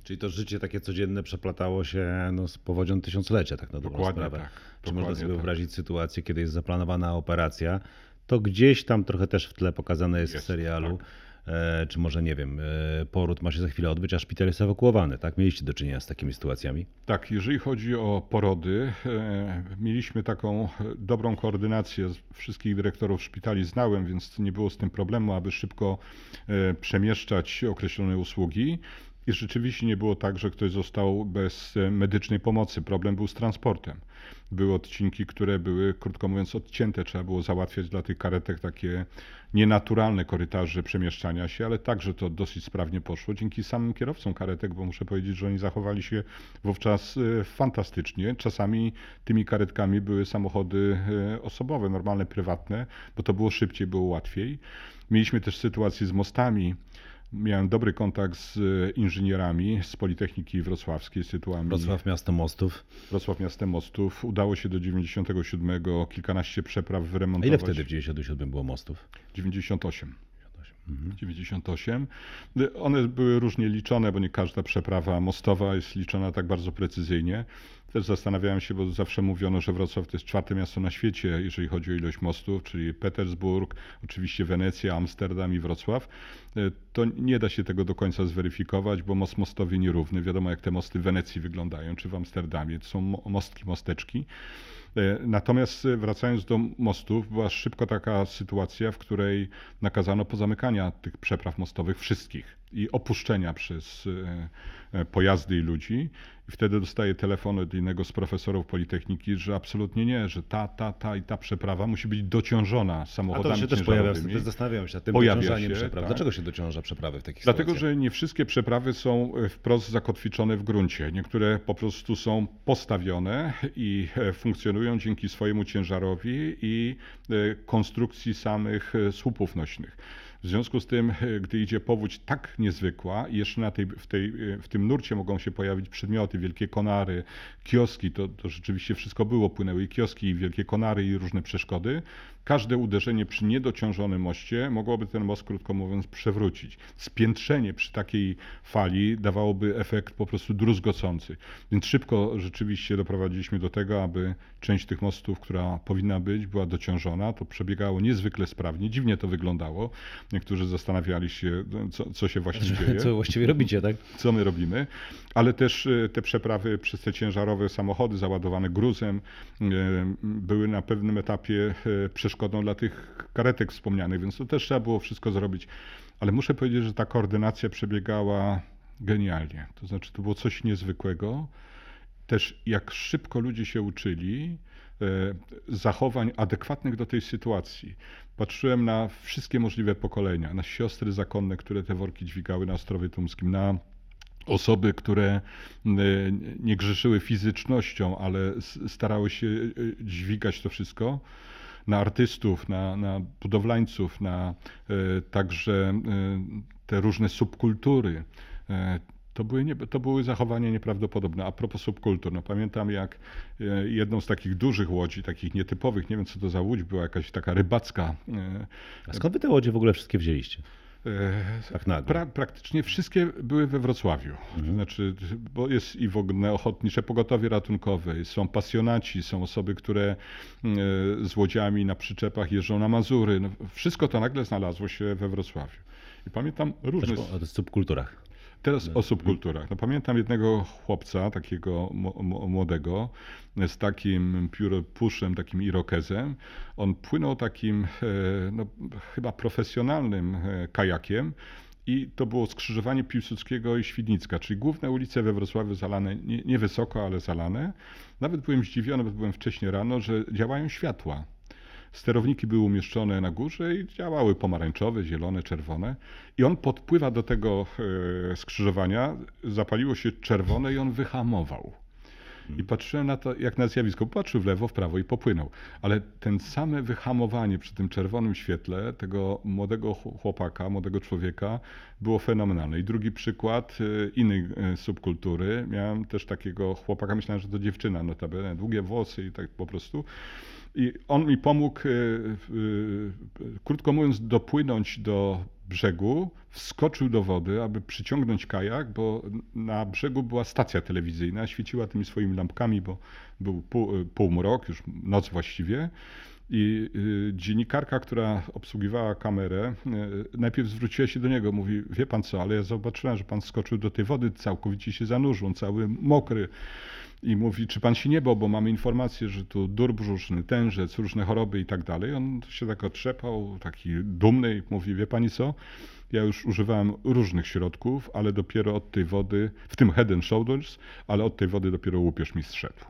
Czyli to życie takie codzienne przeplatało się no, z powodzią tysiąclecia, tak na dobrą Dokładnie sprawę. tak, Czy można dokładnie sobie tak. wyobrazić sytuację, kiedy jest zaplanowana operacja, to gdzieś tam trochę też w tle pokazane jest, w Jest, serialu, tak. e, czy może nie wiem, e, poród ma się za chwilę odbyć, a szpital jest ewakuowany, tak? Mieliście do czynienia z takimi sytuacjami? Tak, jeżeli chodzi o porody, e, mieliśmy taką dobrą koordynację. Wszystkich dyrektorów szpitali znałem, więc nie było z tym problemu, aby szybko przemieszczać określone usługi. I rzeczywiście nie było tak, że ktoś został bez medycznej pomocy. Problem był z transportem. Były odcinki, które były, krótko mówiąc, odcięte. Trzeba było załatwiać dla tych karetek takie nienaturalne korytarze przemieszczania się, ale także to dosyć sprawnie poszło dzięki samym kierowcom karetek, bo muszę powiedzieć, że oni zachowali się wówczas e, fantastycznie. Czasami tymi karetkami były samochody e, osobowe, normalne, prywatne, bo to było szybciej, było łatwiej. Mieliśmy też sytuację z mostami. Miałem dobry kontakt z e, inżynierami z Politechniki Wrocławskiej, z tytułami Wrocław, miasto mostów. Wrocław Miastem Mostów. Udało się do 97 kilkanaście przepraw A wyremontować. ile wtedy w 97 było mostów? 98. Mhm. 98. One były różnie liczone, bo nie każda przeprawa mostowa jest liczona tak bardzo precyzyjnie. Też zastanawiałem się, bo zawsze mówiono, że Wrocław to jest czwarte miasto na świecie, jeżeli chodzi o ilość mostów, czyli Petersburg, oczywiście Wenecja, Amsterdam i Wrocław. E, To nie da się tego do końca zweryfikować, bo most mostowy nierówny. Wiadomo, jak te mosty w Wenecji wyglądają, czy w Amsterdamie. To są mo- mostki, mosteczki. E, Natomiast e, wracając do mostów, była szybko taka sytuacja, w której nakazano pozamykania tych przepraw mostowych wszystkich i opuszczenia przez e, pojazdy i ludzi. I wtedy dostaję telefon od jednego z profesorów Politechniki, że absolutnie nie, że ta, ta, ta i ta przeprawa musi być dociążona A samochodami to się też pojawia, też zastanawiam się nad tym Pojawia dociążaniem się, przepraw. tak. Dlaczego się dociąża przeprawy w takich Dlatego, sytuacjach? że nie wszystkie przeprawy są e, wprost zakotwiczone w gruncie. Niektóre po prostu są postawione i e, funkcjonują dzięki swojemu ciężarowi i e, konstrukcji samych słupów nośnych. W związku z tym, e, gdy idzie powódź tak niezwykła i jeszcze na tej, w, tej, e, w tym nurcie mogą się pojawić przedmioty, wielkie konary, kioski, to, to rzeczywiście wszystko było, płynęły i kioski, i wielkie konary, i różne przeszkody. Każde uderzenie przy niedociążonym moście mogłoby ten most, krótko mówiąc, przewrócić. Spiętrzenie przy takiej fali dawałoby efekt po prostu druzgocący. Więc szybko rzeczywiście doprowadziliśmy do tego, aby część tych mostów, która powinna być, była dociążona. To przebiegało niezwykle sprawnie. Dziwnie to wyglądało. Niektórzy zastanawiali się, co, co się właśnie <laughs> dzieje Co właściwie robicie, tak? co my robimy, ale też e, te przeprawy przez te ciężarowe samochody załadowane gruzem e, były na pewnym etapie e, przeszkodą dla tych karetek wspomnianych, więc to też trzeba było wszystko zrobić. Ale muszę powiedzieć, że ta koordynacja przebiegała genialnie. To znaczy, to było coś niezwykłego. Też jak szybko ludzie się uczyli, zachowań adekwatnych do tej sytuacji. Patrzyłem na wszystkie możliwe pokolenia, na siostry zakonne, które te worki dźwigały na Ostrowie Tumskim, na osoby, które nie grzeszyły fizycznością, ale starały się dźwigać to wszystko na artystów, na, na budowlańców, na także te różne subkultury. To były, nie, to były zachowania nieprawdopodobne. A propos subkultur, no pamiętam jak e, jedną z takich dużych łodzi, takich nietypowych, nie wiem co to za łódź była, jakaś taka rybacka. E, A skąd wy te łodzie w ogóle wszystkie wzięliście? E, tak. Pra, praktycznie wszystkie były we Wrocławiu. Mhm. Znaczy, bo jest i w ogóle ochotnicze pogotowie ratunkowe, są pasjonaci, są osoby, które z łodziami na przyczepach jeżdżą na Mazury. No, wszystko to nagle znalazło się we Wrocławiu. I pamiętam różne... O subkulturach. Teraz o subkulturach. No, pamiętam jednego chłopca, takiego młodego, z takim puszem, takim irokezem. On płynął takim e, no, chyba profesjonalnym e, kajakiem. I to było skrzyżowanie Piłsudskiego i Świdnicka, czyli główne ulice we Wrocławiu zalane, nie, nie wysoko, ale zalane. Nawet byłem zdziwiony, bo byłem wcześniej rano, że działają światła. Sterowniki były umieszczone na górze i działały pomarańczowe, zielone, czerwone. I on podpływa do tego e, skrzyżowania, zapaliło się czerwone i on wyhamował. I patrzyłem na to jak na zjawisko. Patrzył w lewo, w prawo i popłynął. Ale ten same wyhamowanie przy tym czerwonym świetle tego młodego chłopaka, młodego człowieka było fenomenalne. I drugi przykład e, innej e, subkultury. Miałem też takiego chłopaka, myślałem, że to dziewczyna notabene, długie włosy i tak po prostu. I on mi pomógł, e, krótko mówiąc, dopłynąć do brzegu, wskoczył do wody, aby przyciągnąć kajak, bo na brzegu była stacja telewizyjna, świeciła tymi swoimi lampkami, bo był pół, półmrok, już noc właściwie. I dziennikarka, która obsługiwała kamerę, najpierw zwróciła się do niego, mówi, wie pan co, ale ja zobaczyłem, że pan skoczył do tej wody, całkowicie się zanurzył, cały mokry i mówi, czy pan się nie bał, bo mamy informację, że tu dur brzuszny, tężec, różne choroby i tak dalej. On się tak otrzepał, taki dumny i mówi, wie pani co, ja już używałem różnych środków, ale dopiero od tej wody, w tym head and shoulders, ale od tej wody dopiero łupież mi zszedł.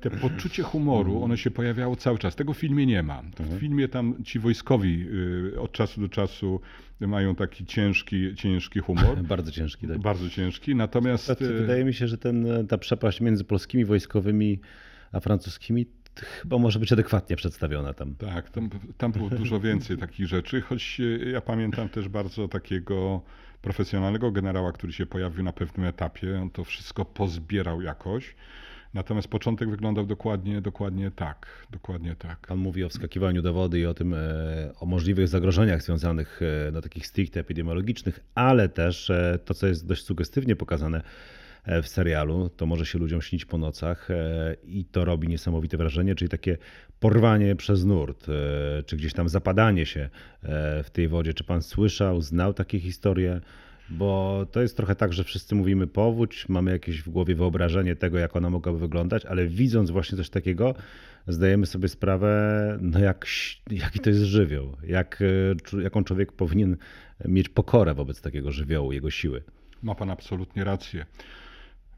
I te poczucie humoru, one się pojawiało cały czas. Tego w filmie nie ma. W mhm. filmie tam ci wojskowi y, od czasu do czasu mają taki ciężki, ciężki humor. <laughs> Bardzo ciężki, tak. Bardzo ciężki, natomiast... Y, wydaje mi się, że ten, ta przepaść między polskimi wojskowymi a francuskimi chyba może być adekwatnie przedstawiona tam. Tak, tam, tam było dużo więcej <laughs> takich rzeczy, choć y, ja pamiętam też bardzo takiego profesjonalnego generała, który się pojawił na pewnym etapie. On to wszystko pozbierał jakoś. Natomiast początek wyglądał dokładnie, dokładnie tak, dokładnie tak. Pan mówi o wskakiwaniu do wody i o tym, e, o możliwych zagrożeniach związanych, e, no takich stricte epidemiologicznych, ale też e, to, co jest dość sugestywnie pokazane w serialu, to może się ludziom śnić po nocach i to robi niesamowite wrażenie, czyli takie porwanie przez nurt, czy gdzieś tam zapadanie się w tej wodzie. Czy pan słyszał, znał takie historie? Bo to jest trochę tak, że wszyscy mówimy powódź, mamy jakieś w głowie wyobrażenie tego, jak ona mogłaby wyglądać, ale widząc właśnie coś takiego, zdajemy sobie sprawę, no jak, jaki to jest żywioł, jak, e, jaką człowiek powinien mieć pokorę wobec takiego żywiołu, jego siły. Ma pan absolutnie rację.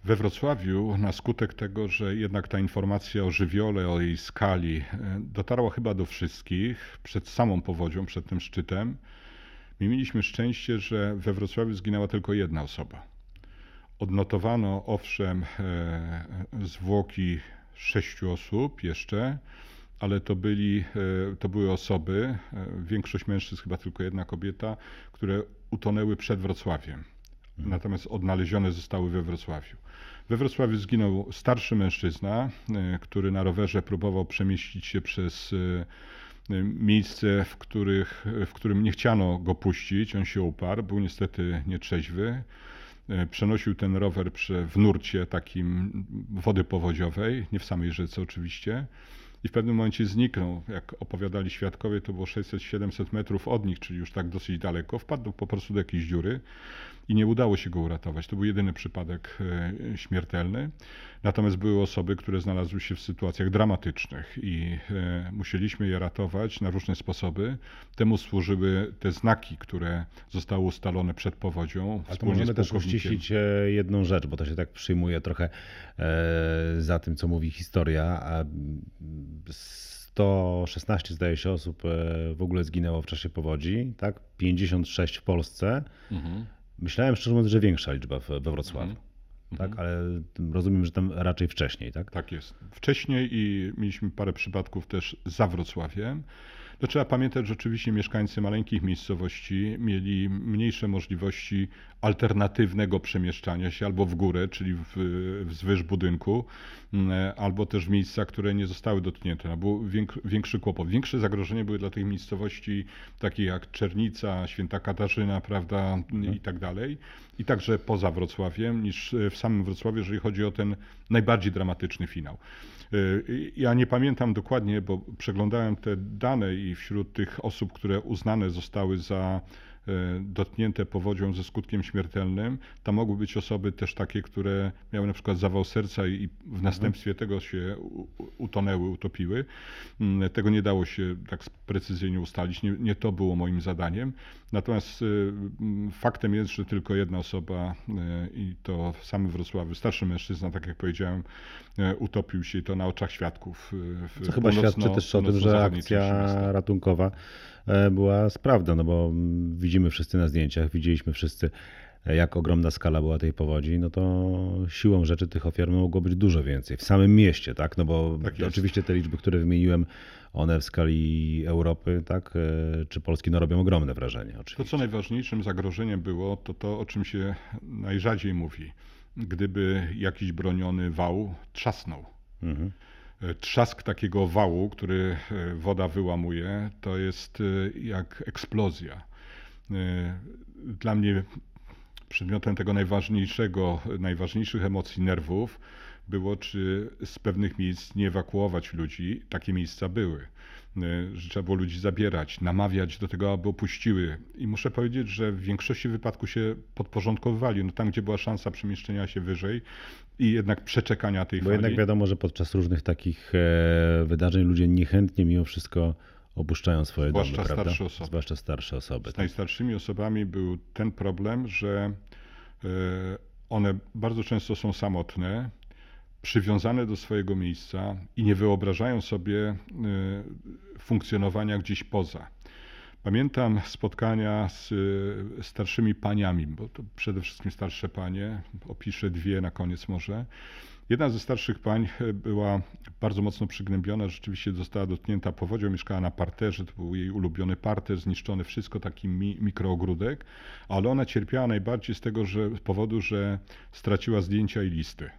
We Wrocławiu, na skutek tego, że jednak ta informacja o żywiole, o jej skali e, dotarła chyba do wszystkich przed samą powodzią, przed tym szczytem, My mieliśmy szczęście, że we Wrocławiu zginęła tylko jedna osoba. Odnotowano owszem e, zwłoki sześciu osób jeszcze, ale to, byli, e, to były osoby, e, większość mężczyzn, chyba tylko jedna kobieta, które utonęły przed Wrocławiem. Mhm. Natomiast odnalezione zostały we Wrocławiu. We Wrocławiu zginął starszy mężczyzna, który na rowerze próbował przemieścić się przez miejsce, w, których, w którym nie chciano go puścić. On się uparł, był niestety nietrzeźwy. E, przenosił ten rower w nurcie takim wody powodziowej, nie w samej rzece oczywiście. i w pewnym momencie zniknął. Jak opowiadali świadkowie, to było 600-700 metrów od nich, czyli już tak dosyć daleko. Wpadł po prostu do jakiejś dziury i nie udało się go uratować. To był jedyny przypadek e, śmiertelny. Natomiast były osoby, które znalazły się w sytuacjach dramatycznych i e, musieliśmy je ratować na różne sposoby. Temu służyły te znaki, które zostały ustalone przed powodzią. Ale to możemy też uściślić e, jedną rzecz, bo to się tak przyjmuje trochę za tym, co mówi historia. 116 zdaje się osób w ogóle zginęło w czasie powodzi, tak? 56 w Polsce. Mhm. Myślałem szczerze mówiąc, że większa liczba we Wrocławiu. Mhm. Tak, mhm. ale rozumiem, że tam raczej wcześniej, tak? Tak jest. Wcześniej i mieliśmy parę przypadków też za Wrocławiem. To trzeba pamiętać, że oczywiście mieszkańcy maleńkich miejscowości mieli mniejsze możliwości alternatywnego przemieszczania się albo w górę, czyli w, wzwyż budynku, mm, albo też w miejsca, które nie zostały dotknięte. No, był większy kłopot. Większe zagrożenie były dla tych miejscowości takich jak Czernica, Święta Katarzyna, prawda, mhm. i tak dalej. I także poza Wrocławiem niż w samym Wrocławiu, jeżeli chodzi o ten najbardziej dramatyczny finał. Y, ja nie pamiętam dokładnie, bo przeglądałem te dane i wśród tych osób, które uznane zostały za E, dotknięte powodzią ze skutkiem śmiertelnym. Tam mogły być osoby też takie, które miały na przykład zawał serca i w następstwie tego się utonęły, utopiły. Mm, tego nie dało się tak precyzyjnie ustalić. Nie, nie to było moim zadaniem. Natomiast e, faktem jest, że tylko jedna osoba e, i to w samym Wrocławiu, starszy mężczyzna, tak jak powiedziałem, utopił się i to na oczach świadków. Co chyba świadczy też o tym, że akcja ratunkowa E, była sprawda, no bo widzimy wszyscy na zdjęciach, widzieliśmy wszyscy, e, jak ogromna skala była tej powodzi, no to siłą rzeczy tych ofiar mogło być dużo więcej. W samym mieście, tak? No bo tak oczywiście te liczby, które wymieniłem, one w skali Europy, tak, e, czy Polski, no robią ogromne wrażenie. Oczywiście. To, co najważniejszym zagrożeniem było, to to, o czym się najrzadziej mówi. Gdyby jakiś broniony wał trzasnął. Mhm trzask takiego wału, który e, woda wyłamuje, to jest e, jak eksplozja. E, dla mnie przedmiotem tego najważniejszego, najważniejszych emocji nerwów było, czy z pewnych miejsc nie ewakuować ludzi. Takie miejsca były. Że trzeba było ludzi zabierać, namawiać do tego, aby opuściły. I muszę powiedzieć, że w większości wypadków się podporządkowywali. No tam, gdzie była szansa przemieszczenia się wyżej, i jednak przeczekania tej Bo fali. jednak wiadomo, że podczas różnych takich e, wydarzeń ludzie niechętnie mimo wszystko opuszczają swoje Zwłaszcza domy, starsze prawda? osoby. Zwłaszcza starsze osoby. Z tak. najstarszymi osobami był ten problem, że e, one bardzo często są samotne, przywiązane do swojego miejsca i nie wyobrażają sobie e, funkcjonowania gdzieś poza. Pamiętam spotkania z e, starszymi paniami, bo to przede wszystkim starsze panie, opiszę dwie na koniec może. Jedna ze starszych pań e, była bardzo mocno przygnębiona, rzeczywiście została dotknięta powodzią, mieszkała na parterze, to był jej ulubiony parter, zniszczone wszystko, taki mi, mikroogródek, ale ona cierpiała najbardziej z tego że, z powodu, że straciła zdjęcia i listy.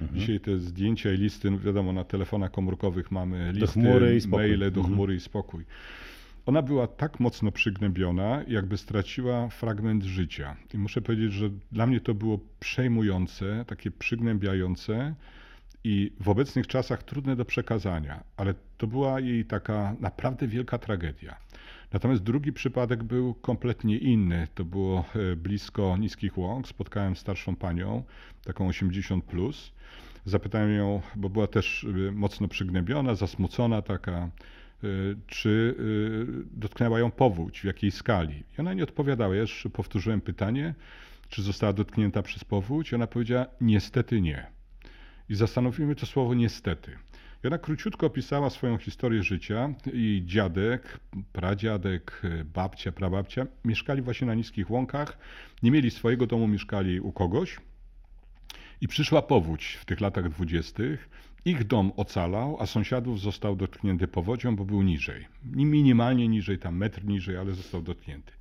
Mhm. Dzisiaj te zdjęcia i listy, no wiadomo, na telefonach komórkowych mamy listy, maile do mhm. chmury i spokój. Ona była tak mocno przygnębiona, jakby straciła fragment życia. I muszę powiedzieć, że dla mnie to było przejmujące, takie przygnębiające i w obecnych czasach trudne do przekazania, ale to była jej taka naprawdę wielka tragedia. Natomiast drugi przypadek był kompletnie inny. To było e, blisko Niskich Łąk. Spotkałem starszą panią, taką 80 plus. Zapytałem ją, bo była też e, mocno przygnębiona, zasmucona taka czy y, dotknęła ją powódź, w jakiej skali. I ona nie odpowiadała. Ja jeszcze powtórzyłem pytanie, czy została dotknięta przez powódź. I ona powiedziała, niestety nie. I zastanowimy to słowo niestety. I ona króciutko opisała swoją historię życia. I dziadek, pradziadek, babcia, prababcia mieszkali właśnie na niskich łąkach. Nie mieli swojego domu, mieszkali u kogoś. I przyszła powódź w tych latach dwudziestych ich dom ocalał, a sąsiadów został dotknięty powodzią, bo był niżej. Minimalnie niżej, tam metr niżej, ale został dotknięty.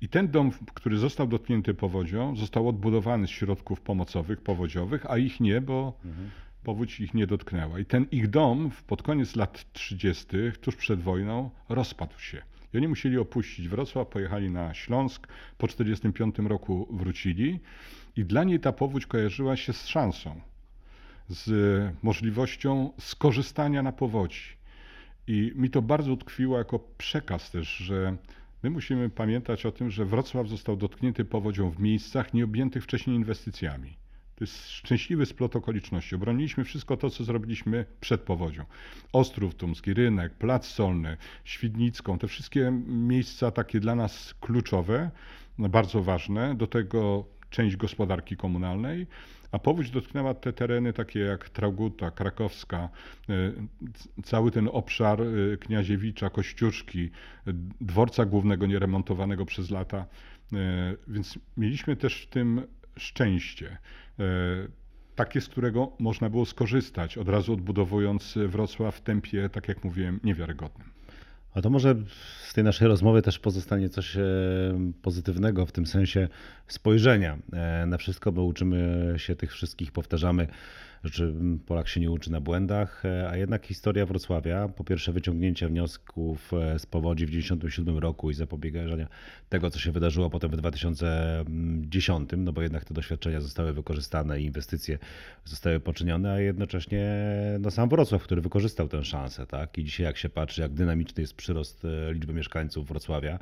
I ten dom, który został dotknięty powodzią, został odbudowany z środków pomocowych, powodziowych, a ich nie, bo mhm. powódź ich nie dotknęła. I ten ich dom pod koniec lat 30., tuż przed wojną, rozpadł się. I oni musieli opuścić Wrocław, pojechali na Śląsk, po 1945 roku wrócili i dla niej ta powódź kojarzyła się z szansą z możliwością skorzystania na powodzi. I mi to bardzo utkwiło jako przekaz też, że my musimy pamiętać o tym, że Wrocław został dotknięty powodzią w miejscach nieobjętych wcześniej inwestycjami. To jest szczęśliwy splot okoliczności. Obroniliśmy wszystko to, co zrobiliśmy przed powodzią. Ostrów Tumski, Rynek, Plac Solny, Świdnicką, te wszystkie miejsca takie dla nas kluczowe, bardzo ważne. Do tego część gospodarki komunalnej, a powódź dotknęła te tereny takie jak Trauguta, Krakowska, e, cały ten obszar e, Kniaziewicza, Kościuszki, dworca głównego nieremontowanego przez lata, e, więc mieliśmy też w tym szczęście takie, z którego można było skorzystać, od razu odbudowując Wrocław w tempie, tak jak mówiłem, niewiarygodnym. A to może z tej naszej rozmowy też pozostanie coś e, pozytywnego w tym sensie spojrzenia e, na wszystko, bo uczymy się tych wszystkich, powtarzamy że Polak się nie uczy na błędach, e, a jednak historia Wrocławia, po pierwsze wyciągnięcie wniosków e, z powodzi w 1997 roku i zapobiegania tego, co się wydarzyło potem w 2010, no bo jednak te doświadczenia zostały wykorzystane i inwestycje zostały poczynione, a jednocześnie no sam Wrocław, który wykorzystał tę szansę, tak? I dzisiaj jak się patrzy, jak dynamiczny jest przyrost e, liczby mieszkańców Wrocławia,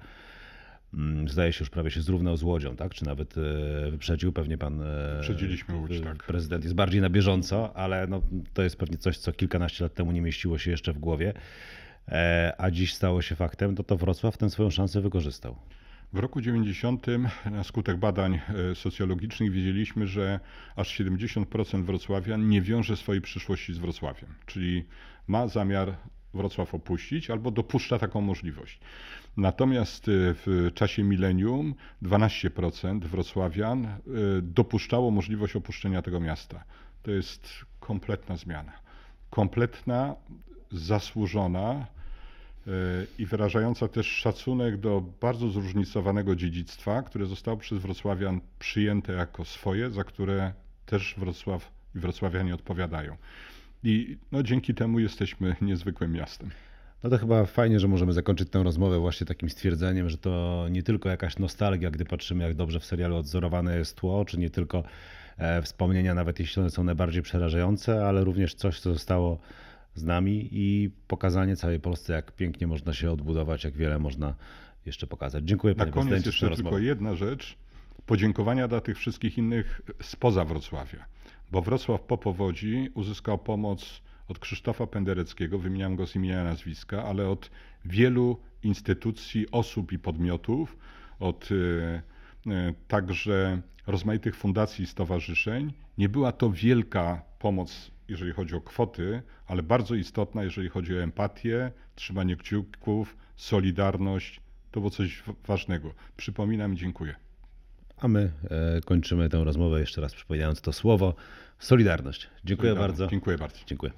zdaje się już prawie się zrównał z Łodzią, tak? Czy nawet e, wyprzedził pewnie pan e, Wyprzedziliśmy Łódź, tak. prezydent jest bardziej na bieżąco, ale no, to jest pewnie coś, co kilkanaście lat temu nie mieściło się jeszcze w głowie, e, a dziś stało się faktem, to to Wrocław tę swoją szansę wykorzystał. W roku 90 na skutek badań socjologicznych wiedzieliśmy, że aż 70% wrocławian nie wiąże swojej przyszłości z Wrocławiem, czyli ma zamiar Wrocław opuścić albo dopuszcza taką możliwość. Natomiast y, w czasie milenium 12% wrocławian y, dopuszczało możliwość opuszczenia tego miasta. To jest kompletna zmiana. Kompletna, zasłużona y, i wyrażająca też szacunek do bardzo zróżnicowanego dziedzictwa, które zostało przez wrocławian przyjęte jako swoje, za które też Wrocław i wrocławianie odpowiadają. I no, dzięki temu jesteśmy niezwykłym miastem. No to chyba fajnie, że możemy zakończyć tę rozmowę właśnie takim stwierdzeniem, że to nie tylko jakaś nostalgia, gdy patrzymy, jak dobrze w serialu odzorowane jest tło, czy nie tylko e, wspomnienia, nawet jeśli one są najbardziej przerażające, ale również coś, co zostało z nami i pokazanie całej Polsce, jak pięknie można się odbudować, jak wiele można jeszcze pokazać. Dziękuję panie Na koniec jeszcze tylko jedna rzecz. Podziękowania dla tych wszystkich innych spoza Wrocławia, bo Wrocław po powodzi uzyskał pomoc od Krzysztofa Pendereckiego, wymieniam go z imienia i nazwiska, ale od wielu instytucji, osób i podmiotów, od e, e, także rozmaitych fundacji i stowarzyszeń. Nie była to wielka pomoc, jeżeli chodzi o kwoty, ale bardzo istotna, jeżeli chodzi o empatię, trzymanie kciuków, solidarność. To było coś ważnego. Przypominam, dziękuję. A my e, kończymy tę rozmowę jeszcze raz przypominając to słowo Solidarność. Dziękuję bardzo. Dziękuję bardzo. Dziękuję.